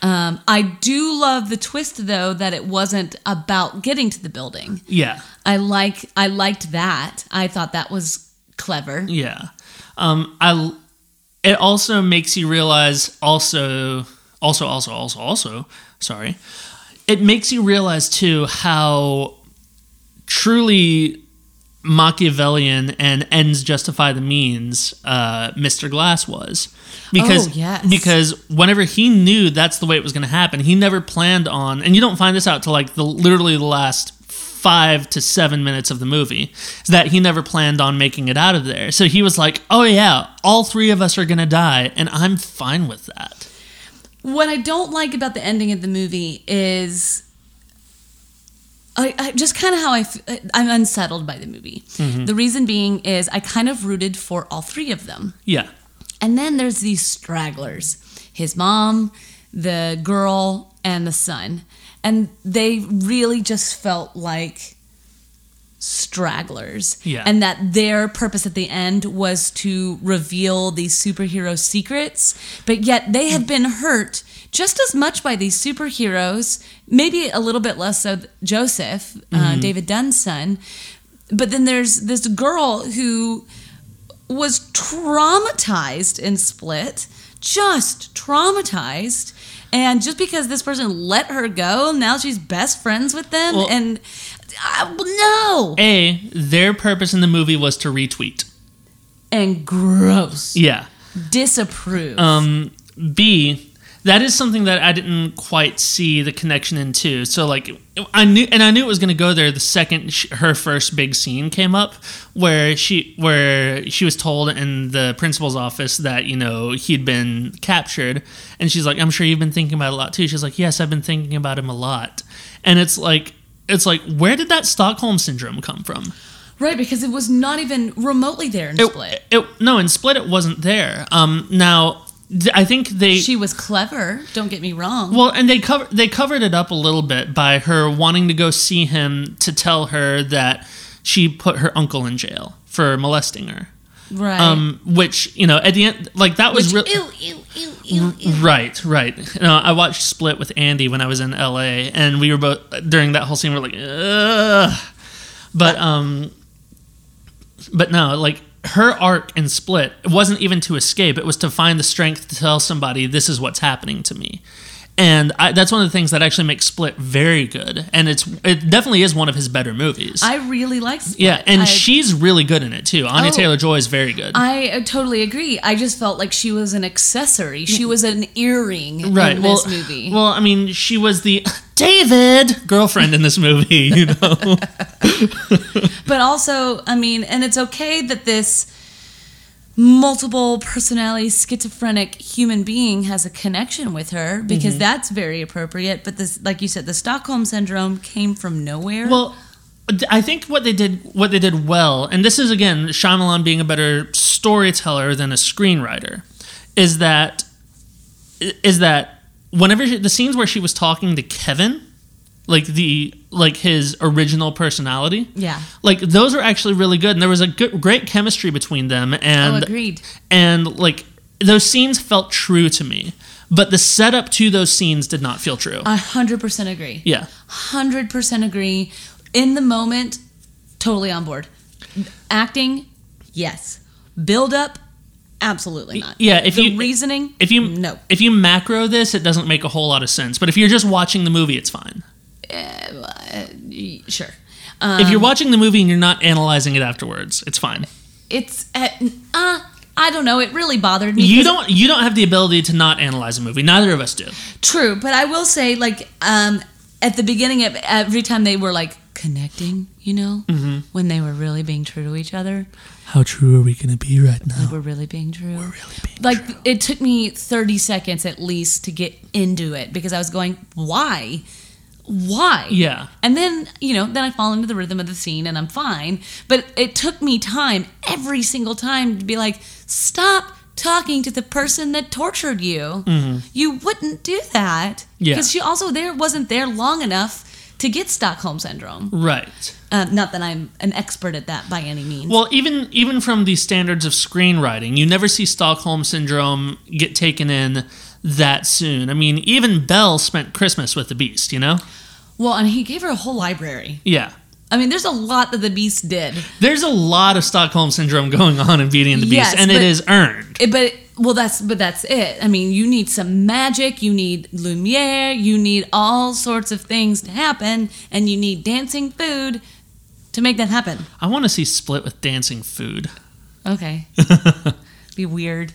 Um, I do love the twist though that it wasn't about getting to the building. Yeah. I like I liked that. I thought that was clever. Yeah. Um, I. It also makes you realize. Also, also, also, also, also. Sorry. It makes you realize too how truly Machiavellian and ends justify the means. Uh, Mr. Glass was because Oh, yes. because whenever he knew that's the way it was going to happen, he never planned on. And you don't find this out till like the literally the last five to seven minutes of the movie is that he never planned on making it out of there. So he was like, "Oh yeah, all three of us are gonna die, and I'm fine with that." What I don't like about the ending of the movie is I, I just kind of how I f- uh, I'm unsettled by the movie. Mm-hmm. The reason being is I kind of rooted for all three of them. Yeah, And then there's these stragglers his mom, the girl, and the son. And they really just felt like stragglers. Yeah. And that their purpose at the end was to reveal these superhero secrets. But yet they had been hurt just as much by these superheroes, maybe a little bit less so Joseph, uh, David Dunn's son. But then there's this girl who was traumatized in Split, just traumatized. And just because this person let her go, now she's best friends with them. Well- and uh, no, a their purpose in the movie was to retweet. and gross, Yeah. disapprove. Um, B, that is something that I didn't quite see the connection into. So like I knew, and I knew it was going to go there the second sh- her first big scene came up, where she where she was told in the principal's office that you know he'd been captured, and she's like, "I'm sure you've been thinking about it a lot too." She's like, "Yes, I've been thinking about him a lot," and it's like. It's like, where did that Stockholm syndrome come from? right, because it was not even remotely there in It, Split. it, no, in Split it wasn't there. Um, now, I think they She was clever, don't get me wrong. Well, and they cover they covered it up a little bit by her wanting to go see him to tell her that she put her uncle in jail for molesting her. right. Um, which you know, at the end, like that was really. Right, right. You know, I watched Split with Andy when I was in LA, and we were both during that whole scene. We're like, Ugh. but um, but no, like her arc in Split wasn't even to escape; it was to find the strength to tell somebody this is what's happening to me. And I, that's one of the things that actually makes Split very good, and it's it definitely is one of his better movies. I really like Split. yeah, and I- she's really good in it too. Anya Oh. Taylor Joy is very good. I uh, totally agree. I just felt like she was an accessory. She was an earring right. in well, this movie. well, I mean, she was the David girlfriend in this movie. You know, but also, I mean, and it's okay that this multiple personality schizophrenic human being has a connection with her because Mm-hmm. that's very appropriate. But this, like you said, the Stockholm syndrome came from nowhere. well. I think what they did, what they did well, and this is again Shyamalan being a better storyteller than a screenwriter, is that is that whenever she, the scenes where she was talking to Kevin, like the like his original personality, yeah. like those are actually really good, and there was a good, great chemistry between them, Oh, and agreed. and like those scenes felt true to me, but the setup to those scenes did not feel true. I hundred percent agree. yeah, Hundred percent agree. In the moment, totally on board. Acting, yes. Build up, absolutely not. yeah. If the you reasoning, if you no. if you macro this, it doesn't make a whole lot of sense. But if you're just watching the movie, it's fine. Sure. Um, if you're watching the movie and you're not analyzing it afterwards, it's fine. it's at uh I don't know. It really bothered me. You don't you don't have the ability to not analyze a movie. Neither of us do. True, but I will say, like, um, at the beginning of every time they were like connecting, you know, Mm-hmm. when they were really being true to each other, How true are we going to be right now? we're really being true. We're really being like it took me 30 seconds at least to get into it because I was going, why? Why? Yeah. And then, you know, then I fall into the rhythm of the scene and I'm fine. But it took me time every single time to be like, stop talking to the person that tortured you. You wouldn't do that. Mm-hmm. Yeah. Because she also there wasn't there long enough to get Stockholm syndrome. Right. Uh, not that I'm an expert at that by any means. Well, even even from the standards of screenwriting, you never see Stockholm syndrome get taken in that soon. I mean, even Belle spent Christmas with the Beast, you know? Well, and he gave her a whole library. Yeah. I mean, there's a lot that the Beast did. There's a lot of Stockholm syndrome going on in Beauty and the Beast, Yes, and it is earned. It, but well, that's but that's it. I mean, you need some magic, you need lumiere, you need all sorts of things to happen, and you need dancing food to make that happen. I want to see Split with dancing food. Okay, be weird.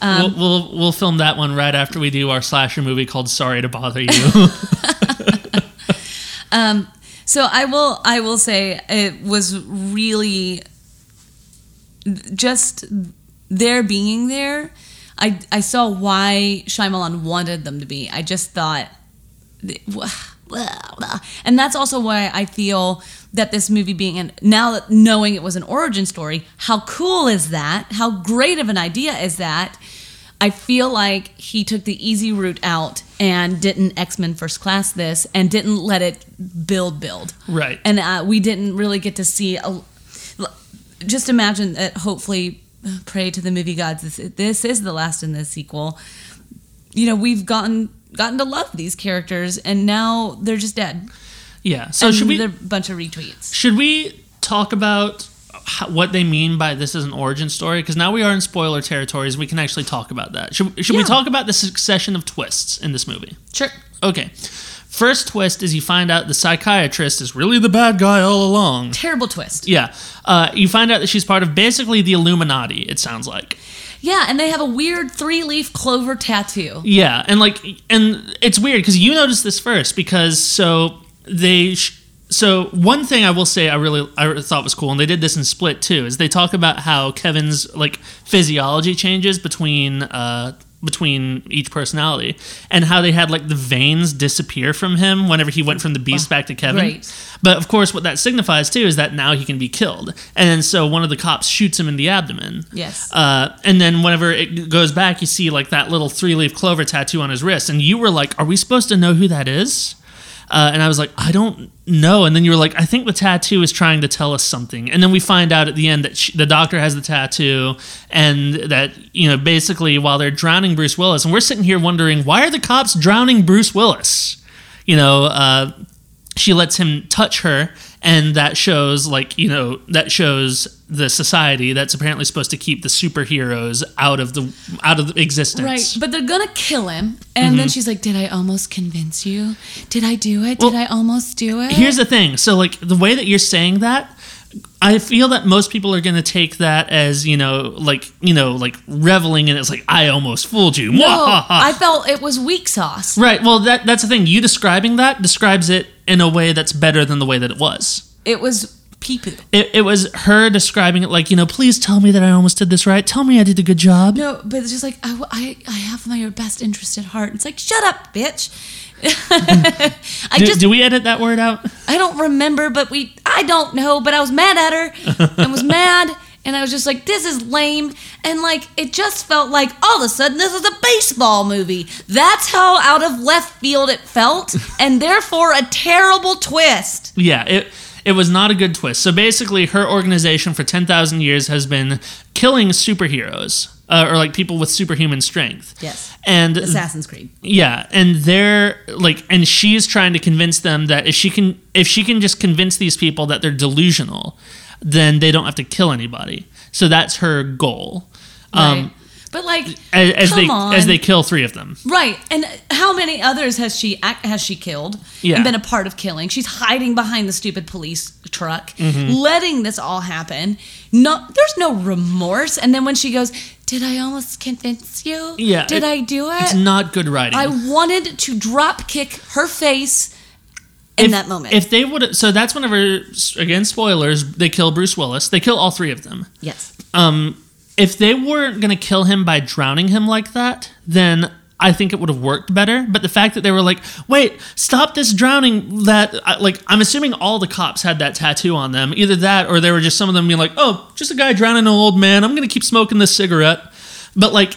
Um, we'll, we'll we'll film that one right after we do our slasher movie called Sorry to Bother You. Um, so I will I will say it was really just their being there. I I saw why Shyamalan wanted them to be. I just thought and that's also why I feel that this movie being an now knowing it was an origin story, how cool is that? How great of an idea is that? I feel like he took the easy route out and didn't X Men First Class this and didn't let it build build. Right. And uh, we didn't really get to see. A, just imagine that. Hopefully, pray to the movie gods. This, this is the last in the sequel. You know, we've gotten gotten to love these characters, and now they're just dead. Yeah. So and should we a bunch of retweets. should we talk about what they mean by this is an origin story? Because now we are in spoiler territories. We can actually talk about that. Should should we talk about the succession of twists in this movie? Sure. Okay. First twist is you find out the psychiatrist is really the bad guy all along. Terrible twist. Yeah. Uh, you find out that she's part of basically the Illuminati, it sounds like. Yeah, and they have a weird three leaf clover tattoo. Yeah, and like, and it's weird because you notice this first because so they. Sh- so one thing I will say I really I thought was cool, and they did this in Split too, is they talk about how Kevin's like physiology changes between uh between each personality, and how they had like the veins disappear from him whenever he went from the Beast back to Kevin. great. But of course, what that signifies too is that now he can be killed, and then so one of the cops shoots him in the abdomen. Yes. Uh, and then whenever it goes back, you see like that little three leaf clover tattoo on his wrist. And you were like, Are we supposed to know who that is? Uh, and I was like, I don't know. And then you were like, I think the tattoo is trying to tell us something. And then we find out at the end that she, the doctor has the tattoo, and that, you know, basically while they're drowning Bruce Willis, and we're sitting here wondering, why are the cops drowning Bruce Willis? You know, uh, she lets him touch her and that shows like you know that shows the society that's apparently supposed to keep the superheroes out of the out of existence Right, but they're gonna kill him, and Mm-hmm. then she's like, "Did I almost convince you? Did I do it? Did I almost do it?" here's the thing so like the way that you're saying that i feel that most people are going to take that as you know like you know like reveling in it. it's like i almost fooled you no, I felt it was weak sauce. right well that that's the thing you describing that describes it in a way that's better than the way that it was It was pee poo. it, it was her describing it like you know please tell me that i almost did this right tell me i did a good job No, but it's just like I, I, I have my best interest at heart. It's like shut up, bitch. I do, just do we edit that word out I don't remember, but we I don't know, but I was mad at her and was mad and I was just like this is lame and like it just felt like all of a sudden this is a baseball movie. That's how out of left field it felt and therefore a terrible twist. Yeah, it it was not a good twist. So basically, her organization for ten thousand years has been killing superheroes uh, or like people with superhuman strength. Yes. and Assassin's Creed. yeah, and they're like, and she's trying to convince them that if she can, if she can just convince these people that they're delusional, then they don't have to kill anybody. So that's her goal. Um, Right. But like as, as they on. as they kill three of them. Right, and how many others has she has she killed Yeah. and been a part of killing? She's hiding behind the stupid police truck, Mm-hmm. letting this all happen. No, there's no remorse. And then when she goes, "Did I almost convince you? Yeah, did it- I do it? It's not good writing. I wanted to drop kick her face in if, that moment. If they would, so that's whenever again spoilers. They kill Bruce Willis. They kill all three of them. yes, Um, if they weren't going to kill him by drowning him like that, then I think it would have worked better. But the fact that they were like, "Wait, stop this drowning!" That like I'm assuming all the cops had that tattoo on them. Either that, or they were just some of them being like, "Oh, just a guy drowning an old man. I'm going to keep smoking this cigarette." But like.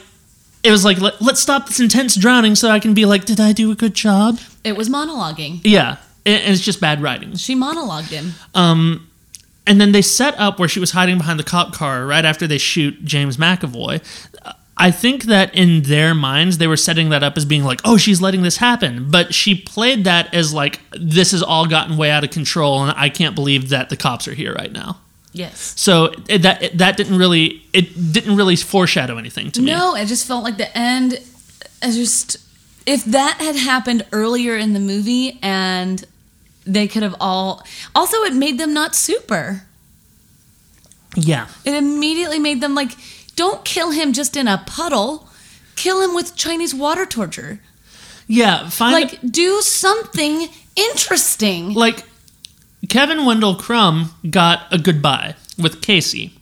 It was like Let, let's stop this intense drowning so I can be like, did I do a good job? it was monologuing. Yeah, and it's just bad writing. She monologued him. Um, and then they set up where she was hiding behind the cop car right after they shoot James McAvoy. I think that in their minds, they were setting that up as being like, oh, she's letting this happen. But she played that as like, this has all gotten way out of control, and I can't believe that the cops are here right now. Yes. So it, that it, that didn't really it didn't really foreshadow anything to me. No, it just felt like the end. I just if that had happened earlier in the movie and they could have all. Also, it made them not super. Yeah, It immediately made them like, don't kill him just in a puddle. Kill him with Chinese water torture. yeah. Find Like, do something interesting. like Kevin Wendell Crumb got a goodbye with Casey,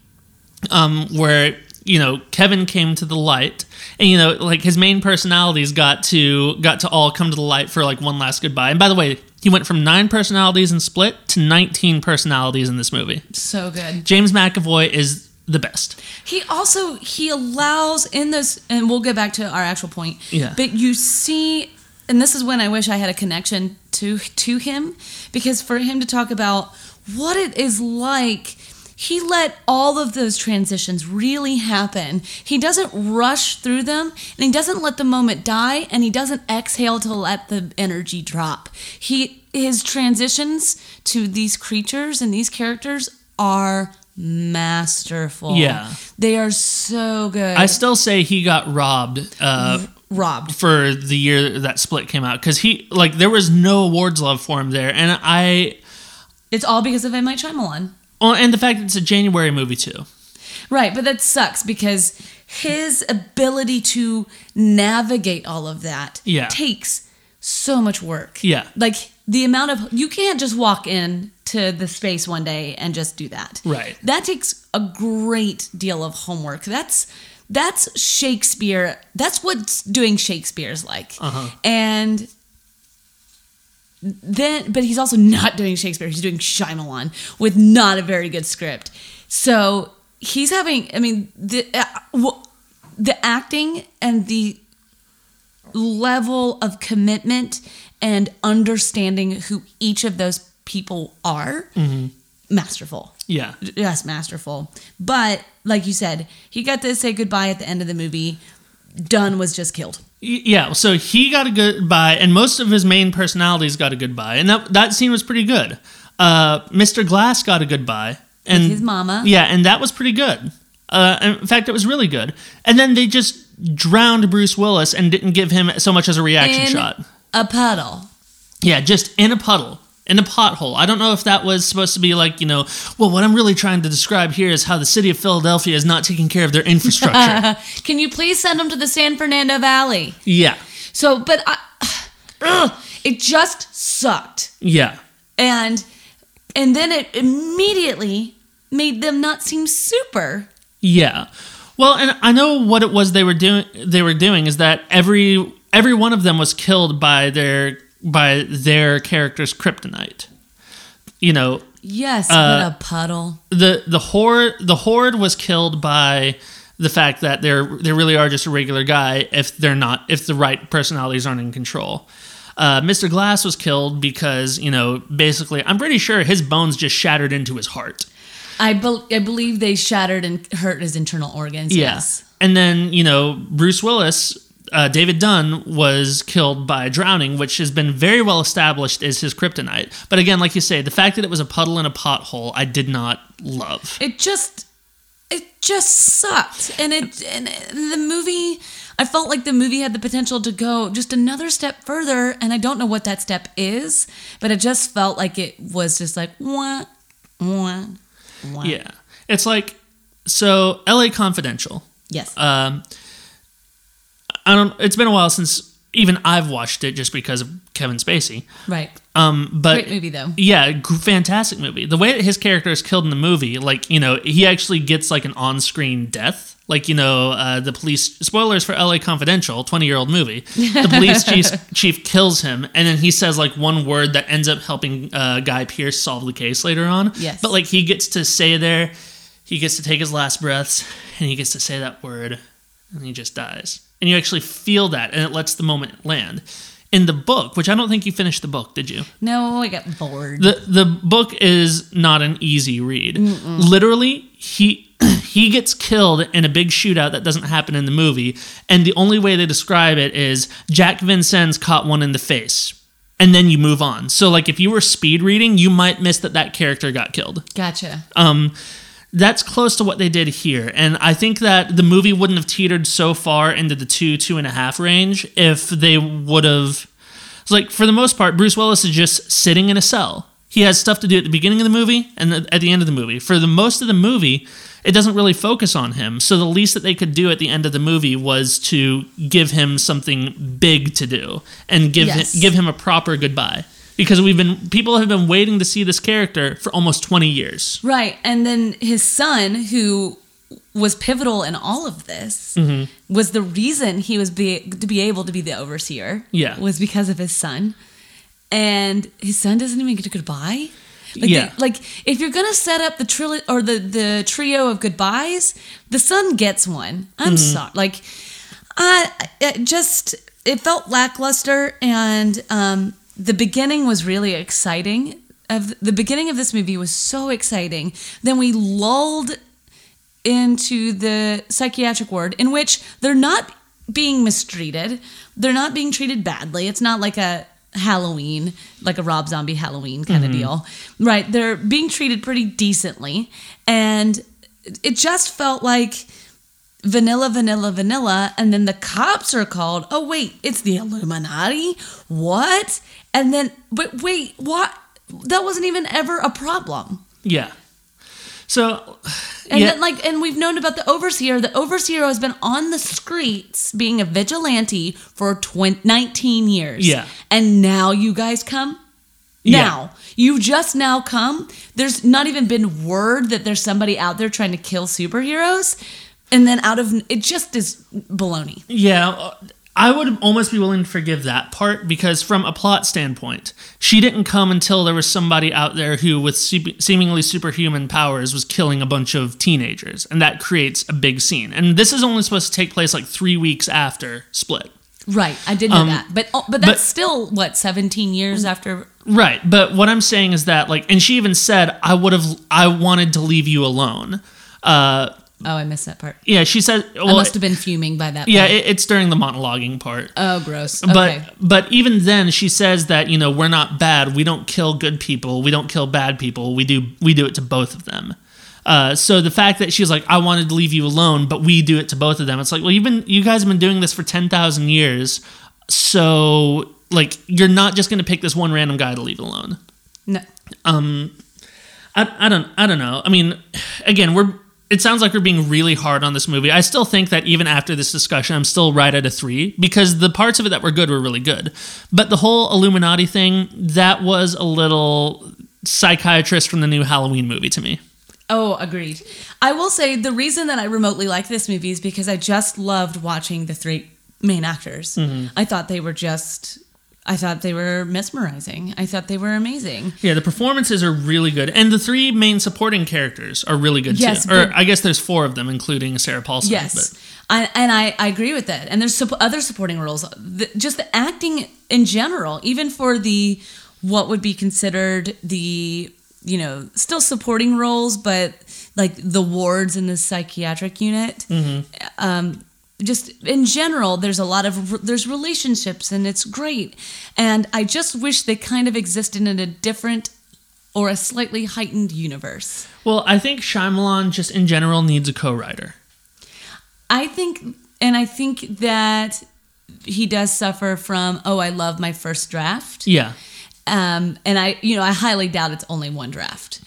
um, where you know Kevin came to the light, and you know like his main personalities got to got to all come to the light for like one last goodbye. And by the way, he went from nine personalities in Split to nineteen personalities in this movie. So good. James McAvoy is the best. He also he allows in those, and we'll get back to our actual point. Yeah. But you see, and this is when I wish I had a connection to to him, because for him to talk about what it is like. He let all of those transitions really happen. He doesn't rush through them and he doesn't let the moment die and he doesn't exhale to let the energy drop. He his transitions to these creatures and these characters are masterful. Yeah. They are so good. I still say he got robbed uh, robbed. for the year that Split came out because he like there was no awards love for him there, and I It's all because of M. Night Shyamalan. Well, and the fact that it's a January movie too. Right, but that sucks because his ability to navigate all of that Yeah. takes so much work. Yeah. Like the amount of you can't just walk in to the space one day and just do that. Right. That takes a great deal of homework. That's that's Shakespeare. That's what doing Shakespeare's like. Uh-huh. And then but he's also not doing Shakespeare. He's doing Shyamalan with not a very good script. So he's having. I mean, the uh, w- the acting and the level of commitment and understanding who each of those people are masterful Yeah, yes masterful but like you said he got to say goodbye at the end of the movie dunn was just killed yeah. So he got a goodbye, and most of his main personalities got a goodbye, and that that scene was pretty good. Uh, Mr. Glass got a goodbye, and his mama. Yeah, and that was pretty good. Uh, in fact, it was really good. And then they just drowned Bruce Willis and didn't give him so much as a reaction in shot. a puddle Yeah, just in a puddle, in a pothole. I don't know if that was supposed to be like, you know, well, what I'm really trying to describe here is how the city of Philadelphia is not taking care of their infrastructure. can you please send them to the san fernando valley yeah, so but I, ugh, it just sucked yeah, and and then it immediately made them not seem super yeah. Well, and I know what it was they were doing. They were doing is that every every one of them was killed by their by their character's kryptonite. You know, yes Uh, but a puddle the the horde the horde was killed by the fact that they're they really are just a regular guy if they're not if the right personalities aren't in control. Uh, Mr. Glass was killed because you know basically I'm pretty sure his bones just shattered into his heart. I, bel I believe they shattered and hurt his internal organs. Yes. And then you know Bruce Willis. Uh, David Dunn was killed by drowning, which has been very well established as his kryptonite. But again, like you say, the fact that it was a puddle in a pothole, I did not love. It just it just sucked. And it and the movie I felt like the movie had the potential to go just another step further and I don't know what that step is, but it just felt like it was just like wah wah wah. Yeah, it's like so. L.A. Confidential. Yes. Um, I don't. It's been a while since even I've watched it, just because of Kevin Spacey. right. Um, but Great movie though. yeah, g- fantastic movie. The way that his character is killed in the movie, like you know, he actually gets like an on-screen death. Like you know, uh, the police. Spoilers for L.A. Confidential, twenty-year-old movie. The police chief chief kills him, and then he says like one word that ends up helping uh, Guy Pearce solve the case later on. Yes. But like he gets to say there, he gets to take his last breaths, and he gets to say that word, and he just dies. And you actually feel that, and it lets the moment land. In the book, which I don't think you finished the book, did you? No, I got bored. the the book is not an easy read. Literally, he he gets killed in a big shootout that doesn't happen in the movie, and the only way they describe it is Jack Vincennes caught one in the face, and then you move on. So, like, if you were speed reading, you might miss that that character got killed. gotcha. Um, that's close to what they did here, and I think that the movie wouldn't have teetered so far into the two two and a half range if they would have. It's like for the most part, Bruce Willis is just sitting in a cell. He has stuff to do at the beginning of the movie and the- at the end of the movie. For the most of the movie, it doesn't really focus on him. So the least that they could do at the end of the movie was to give him something big to do and give Yes. him, give him a proper goodbye. Because we've been people have been waiting to see this character for almost 20 years. Right. And then his son, who was pivotal in all of this, Mm-hmm. was the reason he was be, to be able to be the overseer. Yeah. Was because of his son. And his son doesn't even get a goodbye. Like, Yeah. they- like if you're gonna set up the tri- or the the trio of goodbyes, the son gets one. I'm Mm-hmm. sorry. Like, I it just it felt lackluster, and um, the beginning was really exciting. Of the beginning of this movie was so exciting. Then we lulled into the psychiatric ward in which they're not being mistreated. They're not being treated badly. It's not like a Halloween, like a Rob Zombie Halloween kind of mm-hmm. deal. Right. They're being treated pretty decently. And it just felt like vanilla, vanilla, vanilla. And then the cops are called. Oh, wait, it's the Illuminati? What? And then, but wait, what? That wasn't even ever a problem. Yeah. So And yeah, then, like, and we've known about the overseer. The overseer has been on the streets being a vigilante for 20, 19 years. Yeah. And now you guys come? Yeah. Now. You just now come? There's not even been word that there's somebody out there trying to kill superheroes. And then out of it just is baloney. Yeah, uh, I would almost be willing to forgive that part because, from a plot standpoint, she didn't come until there was somebody out there who, with se- seemingly superhuman powers, was killing a bunch of teenagers, and that creates a big scene. And this is only supposed to take place like three weeks after Split. Right. I did know Um, that. But oh, but that's but- still what 17 years after Right, but what I'm saying is that, like, and she even said, "I would have, I wanted to leave you alone." Uh, Oh, I missed that part. yeah, she said, I must have been fuming by that yeah, it, it's during the monologuing part." oh, gross. but Okay. but even then she says that you know we're not bad we don't kill good people we don't kill bad people we do we do it to both of them uh, so the fact that she's like i wanted to leave you alone but we do it to both of them it's like well you've been you guys have been doing this for 10,000 years so like you're not just going to pick this one random guy to leave alone No. Um, I, I don't I don't know. I mean, again, we're it sounds like we're being really hard on this movie. I still think that even after this discussion, I'm still right at a three because the parts of it that were good were really good. But the whole Illuminati thing, that was a little psychiatrist from the new Halloween movie to me. Oh, agreed. I will say the reason that I remotely like this movie is because I just loved watching the three main actors. Mm-hmm. I thought they were just I thought they were mesmerizing. I thought they were amazing. Yeah, the performances are really good, and the three main supporting characters are really good Yes, too. Or I guess there's four of them, including Sarah Paulson. Yes. but- I, and I, I agree with that. And there's sup- other supporting roles. The, just the acting in general, even for the what would be considered the you know still supporting roles, but like the wards in the psychiatric unit. Um, just in general, there's a lot of there's relationships and it's great. And I just wish they kind of existed in a different or a slightly heightened universe. Well, I think Shyamalan just in general needs a co-writer. I think, and I think that he does suffer from, oh, I love my first draft. Yeah. Um, and I, you know, I highly doubt it's only one draft.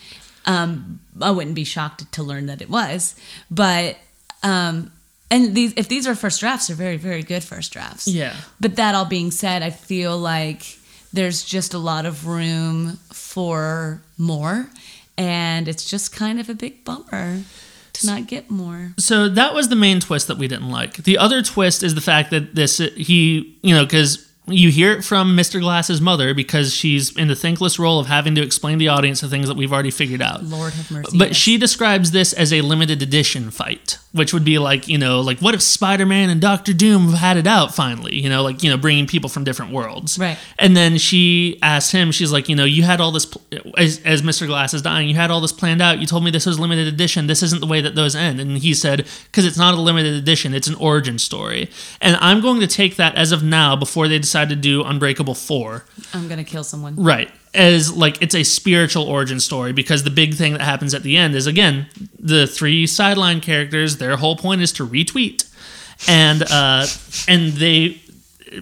Um, I wouldn't be shocked to learn that it was, but, um, and these, if these are first drafts, they're very, very good first drafts. Yeah. But that all being said, I feel like there's just a lot of room for more, and it's just kind of a big bummer to not get more. So that was the main twist that we didn't like. The other twist is the fact that this he, you know, because you hear it from Mr. Glass's mother because she's in the thankless role of having to explain to the audience the things that we've already figured out. Lord have mercy. But yes. she describes this as a limited edition fight, which would be like, you know, like what if Spider Man and Doctor Doom had it out finally? You know, like, you know, bringing people from different worlds. Right. And then she asked him, she's like, you know, you had all this, pl- as, as Mr. Glass is dying, you had all this planned out. You told me this was limited edition. This isn't the way that those end. And he said, because it's not a limited edition, it's an origin story. And I'm going to take that as of now before they decide to do Unbreakable 4. I'm gonna kill someone. Right. As like it's a spiritual origin story because the big thing that happens at the end is again the three sideline characters. Their whole point is to retweet, and uh, and they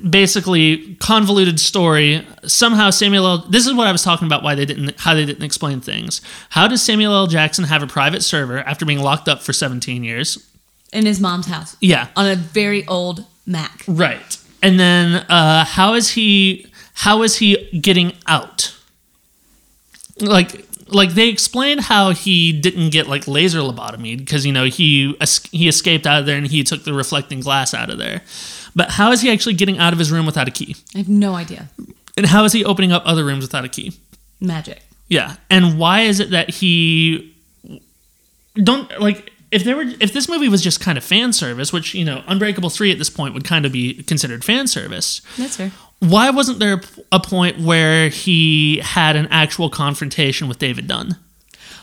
basically convoluted story. Somehow Samuel L. This is what I was talking about. Why they didn't how they didn't explain things. How does Samuel L. Jackson have a private server after being locked up for 17 years? In his mom's house. Yeah. On a very old Mac. Right. And then uh, how is he how is he getting out? Like like they explained how he didn't get like laser lobotomy because you know he he escaped out of there and he took the reflecting glass out of there. But how is he actually getting out of his room without a key? I have no idea. And how is he opening up other rooms without a key? Magic. Yeah. And why is it that he don't like if there were if this movie was just kind of fan service, which, you know, Unbreakable 3 at this point would kind of be considered fan service. That's fair. Why wasn't there a point where he had an actual confrontation with David Dunn?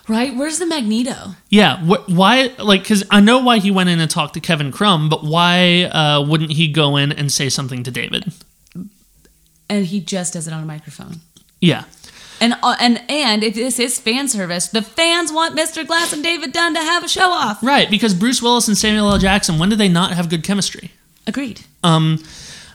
Right? Where's the Magneto? Yeah, wh- why? Like, because I know why he went in and talked to Kevin Crumb, but why uh, wouldn't he go in and say something to David? And he just does it on a microphone. Yeah, And uh, and and if this is fan service, the fans want Mr. Glass and David Dunn to have a show off. right. Because Bruce Willis and Samuel L. Jackson, when did they not have good chemistry? Agreed. Um,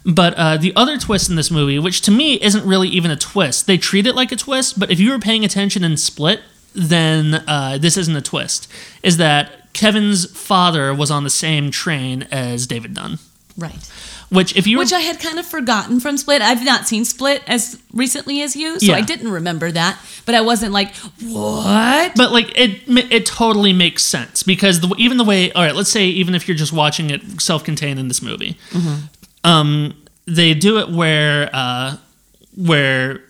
but uh, the other twist in this movie, which to me isn't really even a twist, they treat it like a twist. But if you were paying attention in Split, then uh, this isn't a twist. Is that Kevin's father was on the same train as David Dunn? Right. Which, if you were Which I had kind of forgotten from Split. I've not seen Split as recently as you, so Yeah. I didn't remember that. But I wasn't like, what? But like it, it totally makes sense because the, even the way, all right, let's say even if you're just watching it self-contained in this movie, um, they do it where uh, where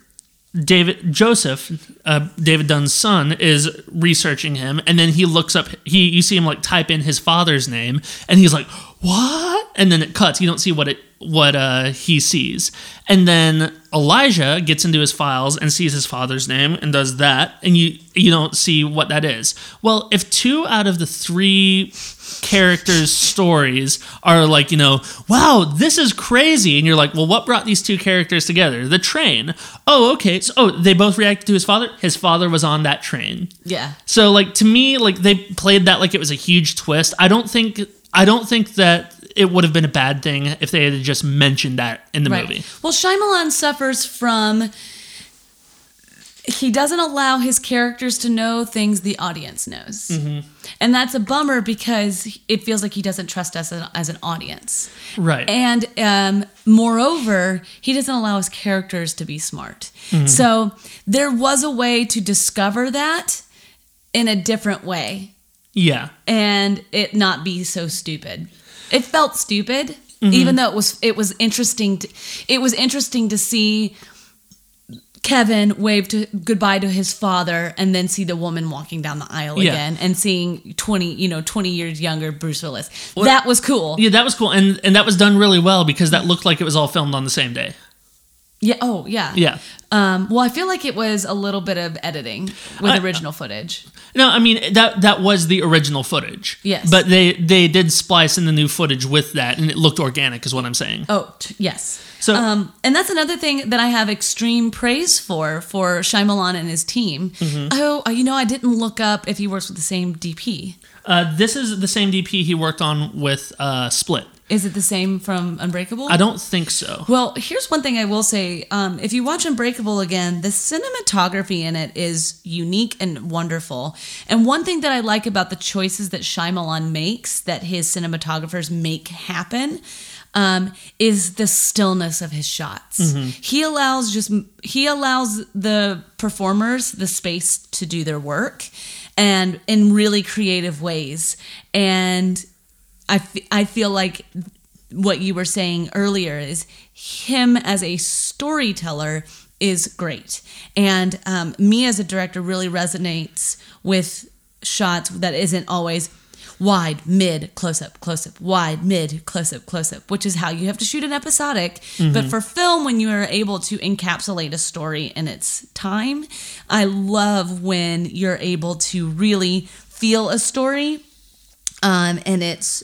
David Joseph, uh, David Dunn's son, is researching him, and then he looks up. He you see him like type in his father's name, and he's like, "What?" And then it cuts. You don't see what it what uh, he sees, and then Elijah gets into his files and sees his father's name and does that, and you you don't see what that is. Well, if two out of the three characters' stories are like, you know, wow, this is crazy. And you're like, well, what brought these two characters together? The train. Oh, okay. So, oh, they both reacted to his father. His father was on that train. Yeah. So, like, to me, like, they played that like it was a huge twist. I don't think, I don't think that it would have been a bad thing if they had just mentioned that in the Right. movie. Well, Shyamalan suffers from. He doesn't allow his characters to know things the audience knows. Mm-hmm. And that's a bummer because it feels like he doesn't trust us as, as an audience. Right. And um, moreover, he doesn't allow his characters to be smart. So there was a way to discover that in a different way yeah. and it not be so stupid. It felt stupid, even though it was it was interesting. To, it was interesting to see Kevin wave to, goodbye to his father, and then see the woman walking down the aisle Yeah. again, and seeing twenty you know twenty years younger Bruce Willis. that was cool. Yeah, that was cool. And, and that was done really well because that looked like it was all filmed on the same day. Yeah. Oh yeah. Yeah. Um, well, I feel like it was a little bit of editing with I- original footage. No, I mean that that was the original footage. Yes. But they they did splice in the new footage with that, and it looked organic, is what I'm saying. Oh, t- yes. So- um, and that's another thing that I have extreme praise for for Shyamalan and his team. Mm-hmm. Oh, uh, you know, I didn't look up if he works with the same DP. Uh, this is the same DP he worked on with uh, Split. Is it the same from Unbreakable? I don't think so. Well, here's one thing I will say. Um, if you watch Unbreakable again, the cinematography in it is unique and wonderful. And one thing that I like about the choices that Shyamalan makes, that his cinematographers make happen, um, is the stillness of his shots. He allows just he allows the performers the space to do their work, and in really creative ways. And I, f- I feel like what you were saying earlier is him as a storyteller is great. And um, me as a director really resonates with shots that isn't always wide, mid, close up, close up, wide, mid, close up, close up, which is how you have to shoot an episodic. But for film, when you are able to encapsulate a story in its time, I love when you're able to really feel a story um, and it's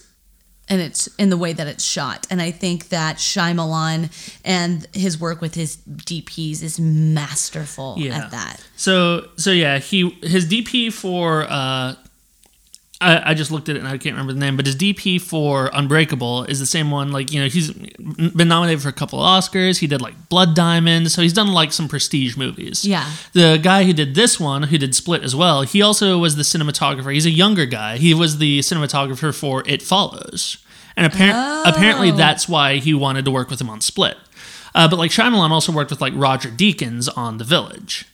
and it's in the way that it's shot. And I think that Shyamalan and his work with his DPs is masterful Yeah. at that. So so yeah, he his DP for uh, I, I just looked at it and I can't remember the name, but his DP for Unbreakable is the same one. Like you know, he's been nominated for a couple of Oscars. He did like Blood Diamond, so he's done like some prestige movies. Yeah. The guy who did this one, who did Split as well, he also was the cinematographer. He's a younger guy. He was the cinematographer for It Follows. and appar- Oh. apparently that's why he wanted to work with him on Split. Uh, but like Shyamalan also worked with like Roger Deakins on The Village.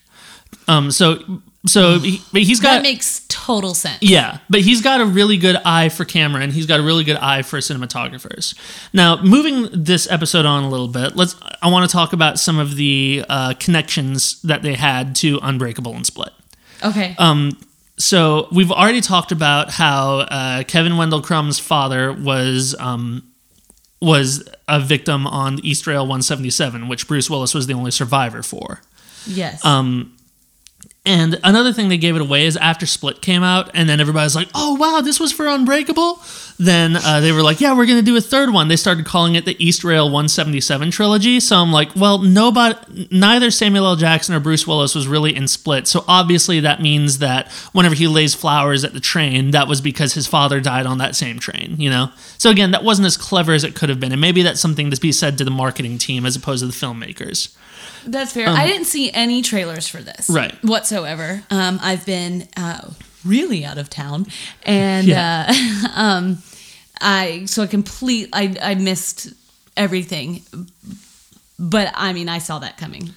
Um, so so he, but he's got that makes total sense. yeah, but he's got a really good eye for camera and he's got a really good eye for cinematographers. Now, moving this episode on a little bit, let's I want to talk about some of the uh, connections that they had to Unbreakable and Split. Okay. Um, so we've already talked about how uh, Kevin Wendell Crumb's father was um, was a victim on East Rail 177, which Bruce Willis was the only survivor for. yes. Um, and another thing they gave it away is after Split came out, and then everybody's like, "Oh wow, this was for Unbreakable." Then uh, they were like, "Yeah, we're gonna do a third one." They started calling it the East Rail 177 trilogy. So I'm like, "Well, nobody, neither Samuel L. Jackson or Bruce Willis was really in Split. So obviously that means that whenever he lays flowers at the train, that was because his father died on that same train. You know. So again, that wasn't as clever as it could have been, and maybe that's something to be said to the marketing team as opposed to the filmmakers. That's fair. I didn't see any trailers for this, um, Right. Whatsoever. Um, I've been uh, really out of town, and Yeah. uh, um, I so I complete. I I missed everything, but I mean, I saw that coming.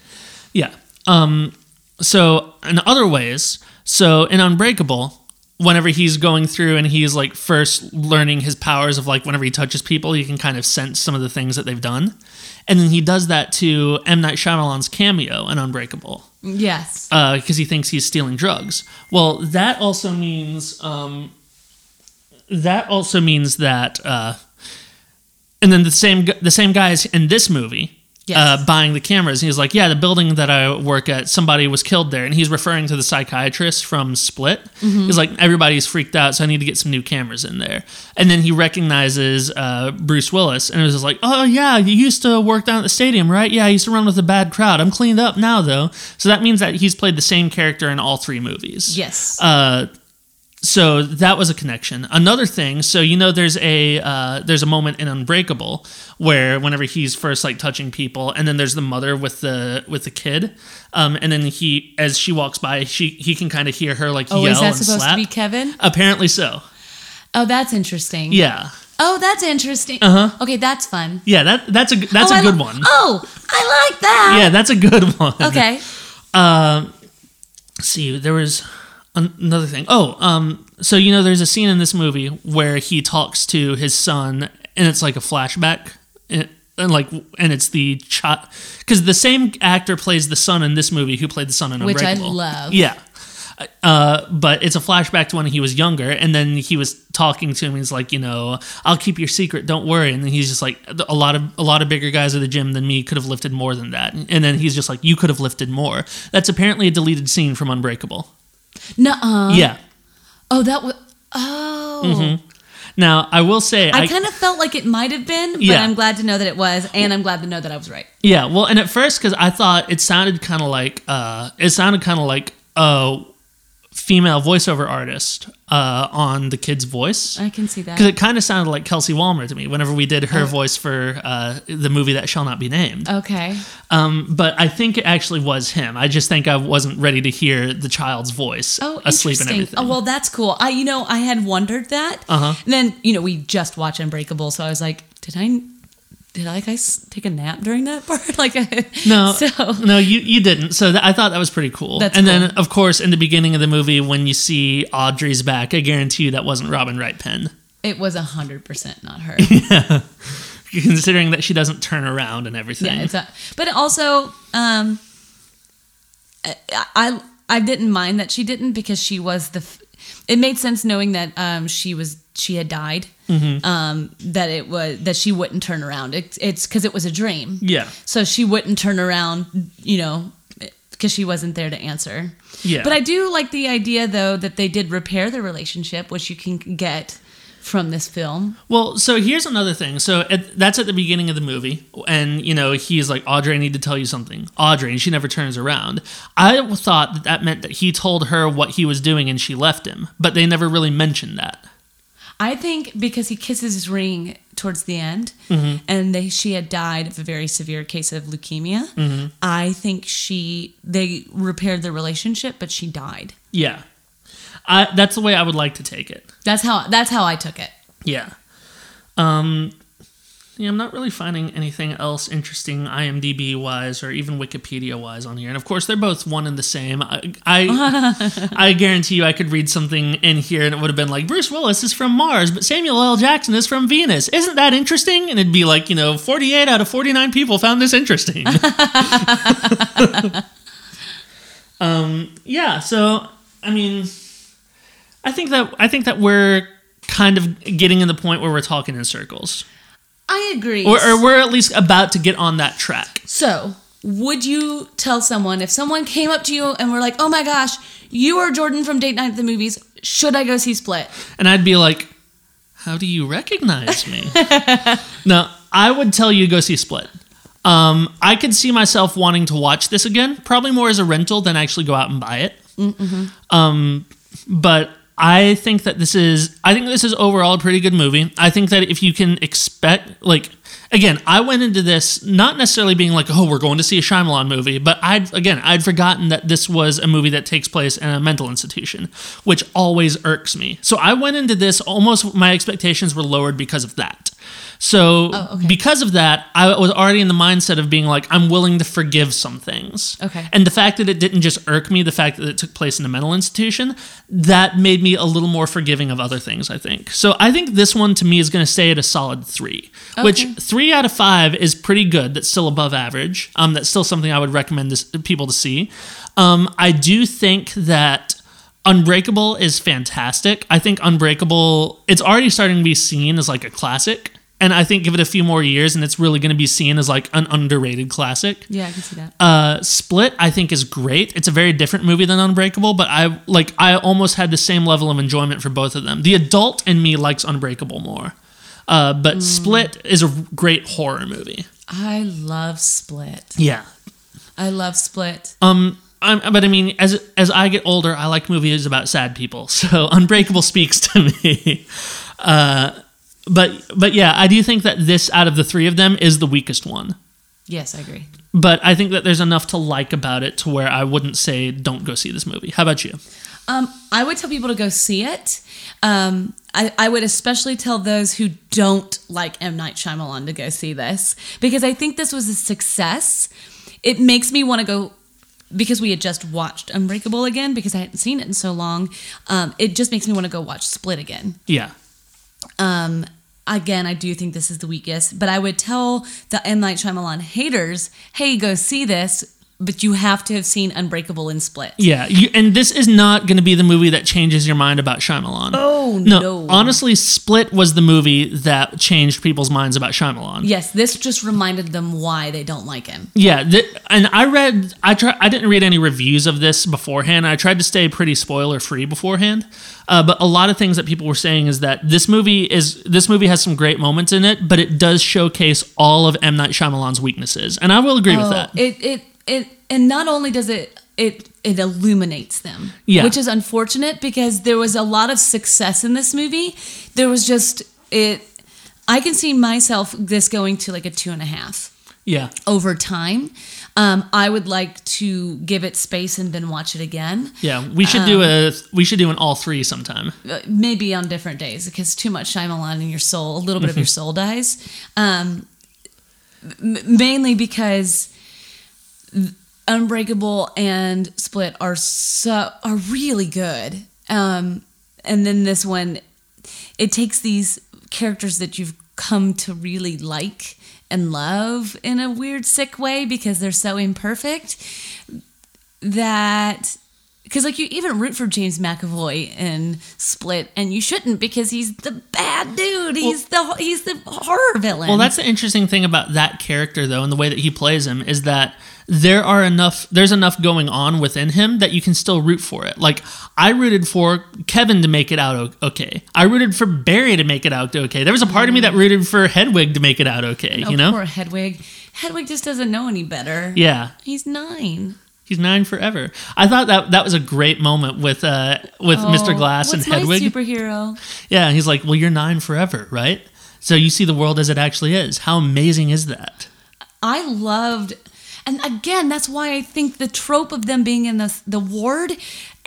Yeah. Um, so in other ways, so in Unbreakable, whenever he's going through and he's like first learning his powers of like whenever he touches people, you can kind of sense some of the things that they've done. And then he does that to M. Night Shyamalan's cameo in Unbreakable Yes. because he thinks he's stealing drugs. Well, that also means um, that also means that, uh, and then the same the same guys in this movie. Yes. Uh, buying the cameras, and he's like, "Yeah, the building that I work at, somebody was killed there," and he's referring to the psychiatrist from Split. He's like, "Everybody's freaked out, so I need to get some new cameras in there." And then he recognizes uh, Bruce Willis, and it was just like, "Oh yeah, you used to work down at the stadium, right? Yeah, I used to run with a bad crowd. I'm cleaned up now, though." So that means that he's played the same character in all three movies. yes. Uh, so that was a connection. Another thing, so you know, there's a uh, there's a moment in Unbreakable where whenever he's first like touching people, and then there's the mother with the with the kid, um, and then he as she walks by, she he can kind of hear her like oh, yell is that and supposed slap. to be Kevin? Apparently so. Oh, that's interesting. Yeah, Oh, that's interesting. Uh-huh. Okay, that's fun. yeah. That that's a that's oh, a I good li- one. Oh, I like that. Yeah, that's a good one. Okay. Um, let's see, there was another thing. Oh, um, so you know, there's a scene in this movie where he talks to his son, and it's like a flashback, and, and like, and it's the child because the same actor plays the son in this movie who played the son in Which I Unbreakable. love. Yeah. Uh, but it's a flashback to when he was younger, and then he was talking to him. He's like, you know, I'll keep your secret, don't worry. And then he's just like, a lot of a lot of bigger guys at the gym than me could have lifted more than that. And then he's just like, you could have lifted more. That's apparently a deleted scene from Unbreakable. Nuh-uh. yeah. Oh, that was. Oh. Now I will say, I, I, kind of felt like it might have been, but Yeah. I'm glad to know that it was, and I'm glad to know that I was right. yeah. Well, and at first, because I thought it sounded kind of like, uh, it sounded kind of like a female voiceover artist uh, on the kid's voice. I can see that. Because it kind of sounded like Kelsey Walmer to me whenever we did her voice for uh, the movie that shall not be named. Okay. Um, but I think it actually was him. I just think I wasn't ready to hear the child's voice Oh, asleep and everything. Oh, well, that's cool. I, you know, I had wondered that. Uh-huh. And then, you know, we just watched Unbreakable, so I was like, did I, did I guys take a nap during that part? like, no, So no, you you didn't. So th- I thought that was pretty cool. That's and then, of course, in the beginning of the movie, when you see Audrey's back, I guarantee you that wasn't Robin Wright Penn. it was a hundred percent not her. yeah. Considering that she doesn't turn around and everything. Yeah, it's a, but also, um, I, I I didn't mind that she didn't because she was the. It made sense knowing that um she was she had died. Mm-hmm. Um, that it was that she wouldn't turn around. It, it's because it was a dream. yeah. So she wouldn't turn around. You know. Because she wasn't there to answer. Yeah. But I do like the idea, though, that they did repair the relationship, which you can get from this film. Well, so here's another thing. So at, that's at the beginning of the movie, and you know he's like, "Audrey, I need to tell you something." Audrey, and she never turns around. I thought that that meant that he told her what he was doing and she left him, but they never really mentioned that. I think because he kisses his ring towards the end, Mm-hmm. and they, she had died of a very severe case of leukemia. Mm-hmm. I think she they repaired the relationship, but she died. Yeah, I, that's the way I would like to take it. That's how that's how I took it. Yeah. Um, yeah, I'm not really finding anything else interesting IMDb wise or even Wikipedia wise on here. And of course, they're both one and the same. I, I, I guarantee you, I could read something in here and it would have been like Bruce Willis is from Mars, but Samuel L. Jackson is from Venus. Isn't that interesting? And it'd be like, you know, 48 out of 49 people found this interesting. um, yeah. So, I mean, I think that I think that we're kind of getting in the point where we're talking in circles. I agree. Or, or we're at least about to get on that track. So, would you tell someone if someone came up to you and were like, "Oh my gosh, you are Jordan from Date Night at the Movies. Should I go see Split?" And I'd be like, "How do you recognize me?" no, I would tell you to go see Split. Um, I could see myself wanting to watch this again, probably more as a rental than actually go out and buy it. Mm-hmm. Um, but I think that this is I think this is overall a pretty good movie. I think that if you can expect like again, I went into this not necessarily being like, oh, we're going to see a Shyamalan movie, but I'd again, I'd forgotten that this was a movie that takes place in a mental institution, which always irks me. So I went into this almost my expectations were lowered because of that. So Oh, okay. because of that, I was already in the mindset of being like, I'm willing to forgive some things. Okay. And the fact that it didn't just irk me, the fact that it took place in a mental institution, that made me a little more forgiving of other things, I think. So I think this one to me is going to stay at a solid three, which three out of five is pretty good. That's still above average. Um, that's still something I would recommend this, people to see. Um, I do think that. Unbreakable is fantastic. I think Unbreakable, it's already starting to be seen as like a classic. And I think give it a few more years and it's really going to be seen as like an underrated classic. Yeah, I can see that. Uh, Split, I think, is great. It's a very different movie than Unbreakable, but I like I almost had the same level of enjoyment for both of them. The adult in me likes Unbreakable more, uh, but Split is a great horror movie. I love Split. Yeah. I love Split. Um. I'm, but I mean, as as I get older, I like movies about sad people. So Unbreakable speaks to me. Uh, but but yeah, I do think that this out of the three of them is the weakest one. Yes, I agree. But I think that there's enough to like about it to where I wouldn't say don't go see this movie. How about you? Um, I would tell people to go see it. Um, I, I would especially tell those who don't like M. Night Shyamalan to go see this because I think this was a success. It makes me want to go because we had just watched Unbreakable again because I hadn't seen it in so long. Um, it just makes me want to go watch Split again. Yeah. Um, again, I do think this is the weakest, but I would tell the M. Night Shyamalan haters, hey, go see this, but you have to have seen Unbreakable and Split. Yeah, you, and this is not going to be the movie that changes your mind about Shyamalan. Oh, no, no. Honestly, Split was the movie that changed people's minds about Shyamalan. Yes, this just reminded them why they don't like him. Yeah, th- and I read, I try, I didn't read any reviews of this beforehand. I tried to stay pretty spoiler free beforehand, uh, but a lot of things that people were saying is that this movie is this movie has some great moments in it, but it does showcase all of M Night Shyamalan's weaknesses, and I will agree with Oh, that. It it it and not only does it it it illuminates them, Yeah. which is unfortunate because there was a lot of success in this movie. There was just it. I can see myself this going to like a two and a half yeah, over time. Um, I would like to give it space and then watch it again, yeah, we should do a we should do an all three sometime. Uh, maybe on different days because too much Shyamalan in your soul, a little bit of your soul dies. Um, mainly because Unbreakable and Split are so are really good. Um, and then this one, it takes these characters that you've come to really like and love in a weird, sick way because they're so imperfect that because like you even root for James McAvoy in Split, and you shouldn't because he's the bad dude. He's the he's the horror villain. Well, that's the interesting thing about that character, though, and the way that he plays him is that there are enough, there's enough going on within him that you can still root for it. Like I rooted for Kevin to make it out okay. I rooted for Barry to make it out okay. There was a part of me that mm-hmm. rooted for Hedwig to make it out okay. oh, you know? poor Hedwig. Hedwig just doesn't know any better. Yeah. he's nine. He's nine forever. I thought that that was a great moment with uh with Mr. Oh, Glass and Hedwig. superhero. yeah, he's like, "Well, you're nine forever, right?" So you see the world as it actually is. How amazing is that? I loved, and again, that's why I think the trope of them being in the the ward.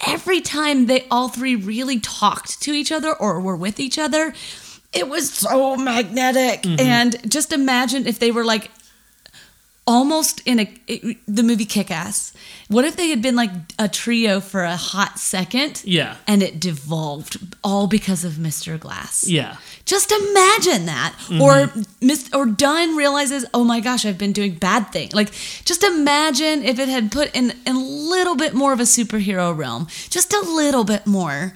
Every time they all three really talked to each other or were with each other, it was so magnetic. Mm-hmm. And just imagine if they were like almost in a it- the movie Kick Ass. What if they had been like a trio for a hot second? Yeah. And it devolved all because of Mr. Glass. Yeah. Just imagine that. Mm-hmm. Or Miss or Dunn realizes, oh my gosh, I've been doing bad things. Like, just imagine if it had put in a little bit more of a superhero realm. Just a little bit more.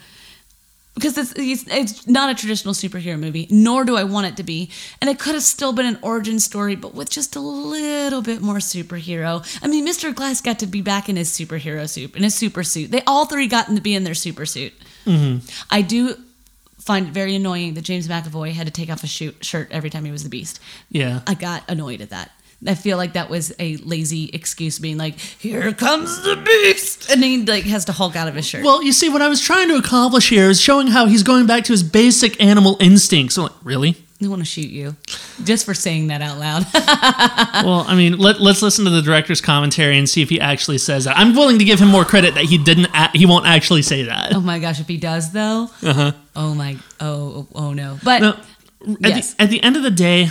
Because it's, it's, it's not a traditional superhero movie, nor do I want it to be. And it could have still been an origin story, but with just a little bit more superhero. I mean, Mr. Glass got to be back in his superhero suit, in his super suit. They all three got to be in their super suit. Mm-hmm. I do find it very annoying that James McAvoy had to take off his shoot, shirt every time he was the Beast. Yeah. I got annoyed at that. I feel like that was a lazy excuse, being like, "Here comes the Beast," and he like has to Hulk out of his shirt. Well, you see, what I was trying to accomplish here is showing how he's going back to his basic animal instincts. I'm like, really? I want to shoot you just for saying that out loud. well, I mean, let, let's listen to the director's commentary and see if he actually says that. I'm willing to give him more credit that he didn't. A- he won't actually say that. oh my gosh, if he does though, Uh-huh. oh my, oh, oh, oh no. But No, at, Yes. the, at the end of the day,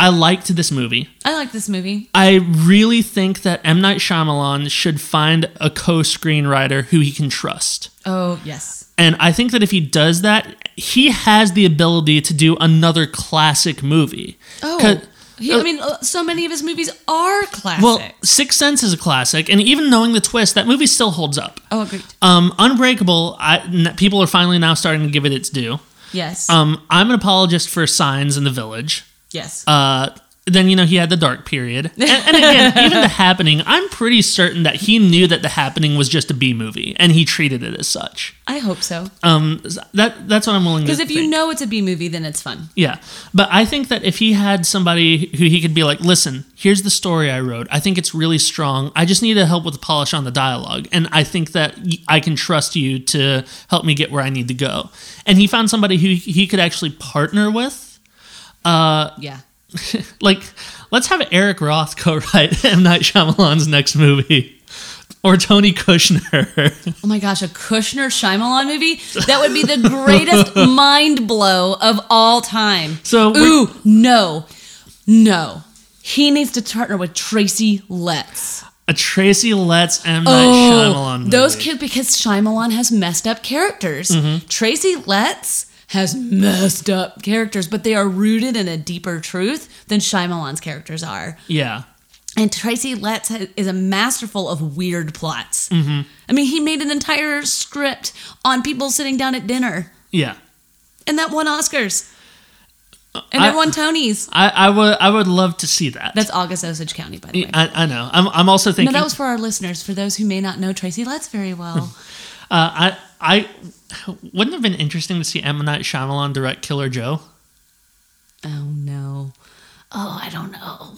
I liked this movie. I like this movie. I really think that M Night Shyamalan should find a co-screenwriter who he can trust. Oh yes, And I think that if he does that, he has the ability to do another classic movie. oh. He, I mean, uh, so many of his movies are classics. Well, Sixth Sense is a classic, and even knowing the twist, that movie still holds up. oh, agreed. Um, Unbreakable, I, n- people are finally now starting to give it its due. Yes, Um, I'm an apologist for Signs in the Village. Yes. Uh, then you know he had the dark period, and, and again, even the Happening. I'm pretty certain that he knew that the Happening was just a B movie, and he treated it as such. I hope so. Um, that that's what I'm willing to. Do. Because if you know it's a B movie, then it's fun. Yeah. But I think that if he had somebody who he could be like, listen, here's the story I wrote. I think it's really strong. I just need to help with the polish on the dialogue. And I think that I can trust you to help me get where I need to go. And he found somebody who he could actually partner with. Yeah. Like, let's have Eric Roth co write M. Night Shyamalan's next movie. Or Tony Kushner. Oh my gosh, a Kushner Shyamalan movie? That would be the greatest mind blow of all time. So ooh, no, no. He needs to partner with Tracy Letts. a Tracy Letts M. Night Oh, Shyamalan movie. those kids because Shyamalan has messed up characters. Mm-hmm. Tracy Letts has messed up characters, but they are rooted in a deeper truth than Shyamalan's characters are. Yeah. And Tracy Letts is a masterful of weird plots. Mm-hmm. I mean, he made an entire script on people sitting down at dinner, Yeah. and that won Oscars, and I- it won Tonys. I, I would I would love to see that. That's August Osage County, by the way. I, I know. I'm, I'm also thinking. No, that was for our listeners, for those who may not know Tracy Letts very well. uh, I I wouldn't it have been interesting to see M Night Shyamalan direct Killer Joe. oh no. Oh, I don't know.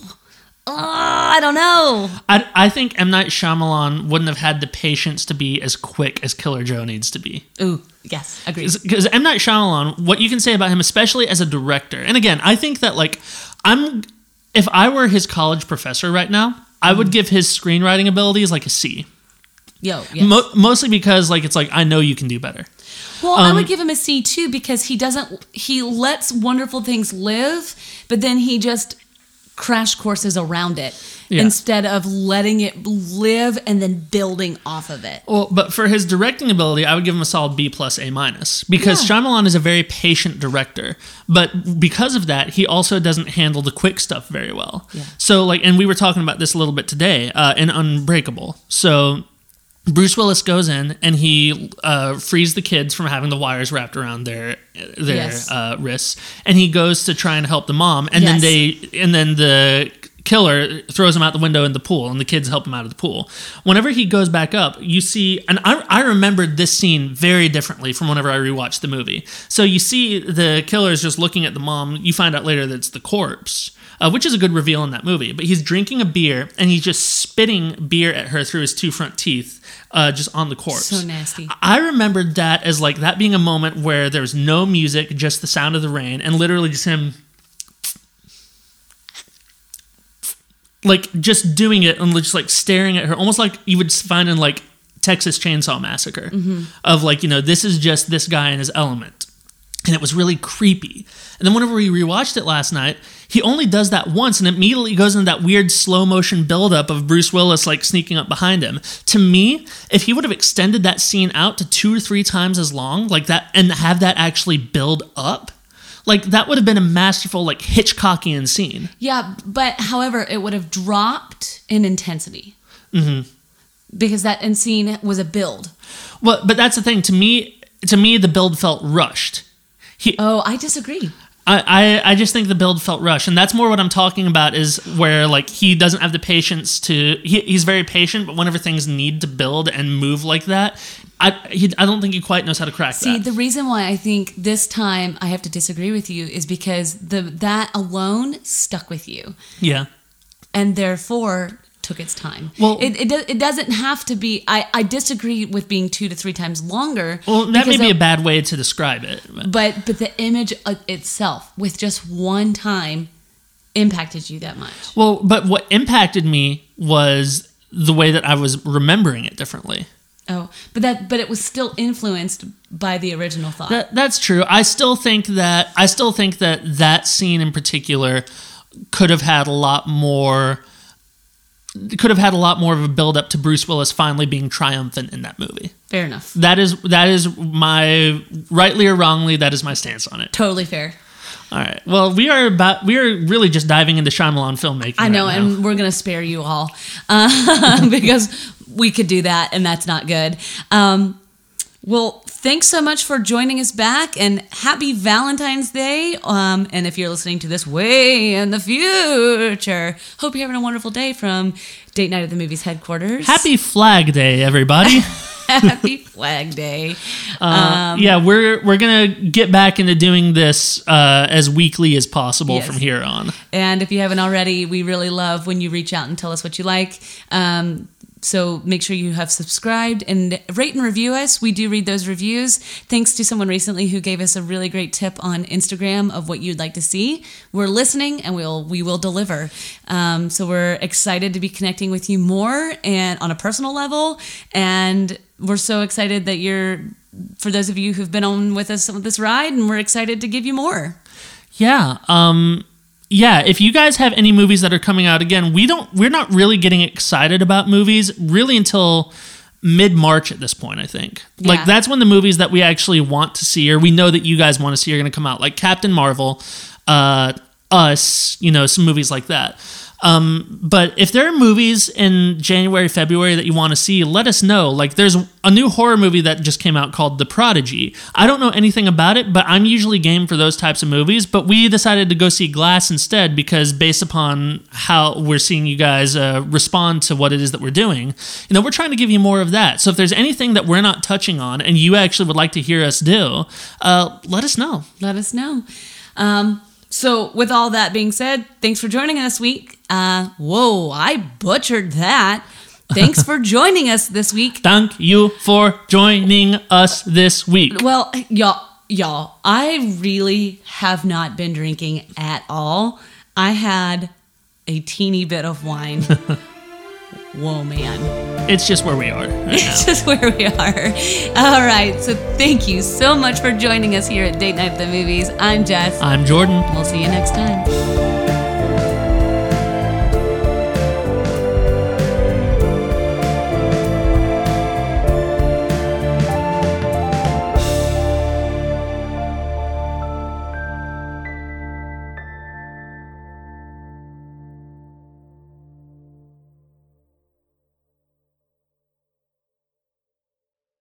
Oh, I don't know. I, I think M Night Shyamalan wouldn't have had the patience to be as quick as Killer Joe needs to be. Ooh, yes, agreed. Because M Night Shyamalan, what you can say about him, especially as a director, and again, I think that like I'm, if I were his college professor right now, I would mm-hmm. give his screenwriting abilities like a C. Yo, yes. Mo- mostly because like it's like I know you can do better. Well, I Um, would give him a C too because he doesn't. He lets wonderful things live, but then he just crash courses around it Yeah. instead of letting it live and then building off of it. Well, but for his directing ability, I would give him a solid B plus A minus because Yeah. Shyamalan is a very patient director. But because of that, he also doesn't handle the quick stuff very well. Yeah. So like, and we were talking about this a little bit today uh, in Unbreakable. So. Bruce Willis goes in and he uh, frees the kids from having the wires wrapped around their their Yes. uh, wrists, and he goes to try and help the mom, and then they and then the killer throws him out the window in the pool, and the kids help him out of the pool. Whenever he goes back up, you see, and I, I remembered this scene very differently from whenever I rewatched the movie. So you see the killer is just looking at the mom. You find out later that it's the corpse. Uh, which is a good reveal in that movie. But he's drinking a beer and he's just spitting beer at her through his two front teeth, uh, just on the corpse. So nasty. I remembered that as like that being a moment where there was no music, just the sound of the rain, and literally just him like just doing it and just like staring at her, almost like you would find in like Texas Chainsaw Massacre, of like you know this is just this guy in his element. And it was really creepy. And then whenever we rewatched it last night, he only does that once and immediately goes into that weird slow motion buildup of Bruce Willis like sneaking up behind him. To me, if he would have extended that scene out to two or three times as long, like that, and have that actually build up, like that would have been a masterful, like Hitchcockian scene. Yeah, but however, it would have dropped in intensity. Mm-hmm. Because that end scene was a build. Well, but that's the thing. To me, to me, the build felt rushed. He, Oh, I disagree. I, I, I just think the build felt rushed, and that's more what I'm talking about. Is where like he doesn't have the patience to. He, he's very patient, but whenever things need to build and move like that, I he, I don't think he quite knows how to crack See, that. the reason why I think this time I have to disagree with you is because the that alone stuck with you, yeah, and therefore took its time. Well- it it, do, it doesn't have to be. I I disagree with being two to three times longer. well that may be a bad way to describe it. But but the image itself, with just one time, impacted you that much. Well, but what impacted me was the way that I was remembering it differently. Oh, but that but it was still influenced by the original thought. That, that's true. I still think that I still think that that scene in particular could have had a lot more could have had a lot more of a build up to Bruce Willis finally being triumphant in that movie. Fair enough. That is that is my rightly or wrongly that is my stance on it. Totally fair. All right. Well, we are about we are really just diving into Shyamalan filmmaking. I know, right and we're gonna spare you all uh, because we could do that, and that's not good. Um, well, thanks so much for joining us back, and happy Valentine's Day. Um, and if you're listening to this way in the future, hope you're having a wonderful day from Date Night at the Movies headquarters. Happy Flag Day, everybody. happy Flag Day. Uh, yeah, we're we're gonna get back into doing this uh, as weekly as possible Yes. from here on. And if you haven't already, we really love when you reach out and tell us what you like. Um, so make sure you have subscribed and rate and review us. We do read those reviews. Thanks to someone recently who gave us a really great tip on Instagram of what you'd like to see. We're listening and we'll we will deliver. Um, so we're excited to be connecting with you more and on a personal level. And we're so excited that you're for those of you who've been on with us on this ride, and we're excited to give you more. Yeah. Um yeah, if you guys have any movies that are coming out again, we don't we're not really getting excited about movies really until mid March at this point, I think. Yeah. Like that's when the movies that we actually want to see or we know that you guys want to see are going to come out, like Captain Marvel, uh us, you know, some movies like that. Um, but if there are movies in January, February that you want to see, let us know. Like, there's a new horror movie that just came out called The Prodigy. I don't know anything about it, but I'm usually game for those types of movies. But we decided to go see Glass instead because, based upon how we're seeing you guys uh, respond to what it is that we're doing, you know, we're trying to give you more of that. So if there's anything that we're not touching on and you actually would like to hear us do, uh, let us know. let us know. Um, so, with all that being said, thanks for joining us this week. Uh, whoa, I butchered that. Thanks for joining us this week. Thank you for joining us this week. Well, y'all, y'all, I really have not been drinking at all. I had a teeny bit of wine. Whoa, man. It's just where we are right. It's just where we are. All right. So, thank you so much for joining us here at Date Night at the Movies. I'm Jess. I'm Jordan. We'll see you next time.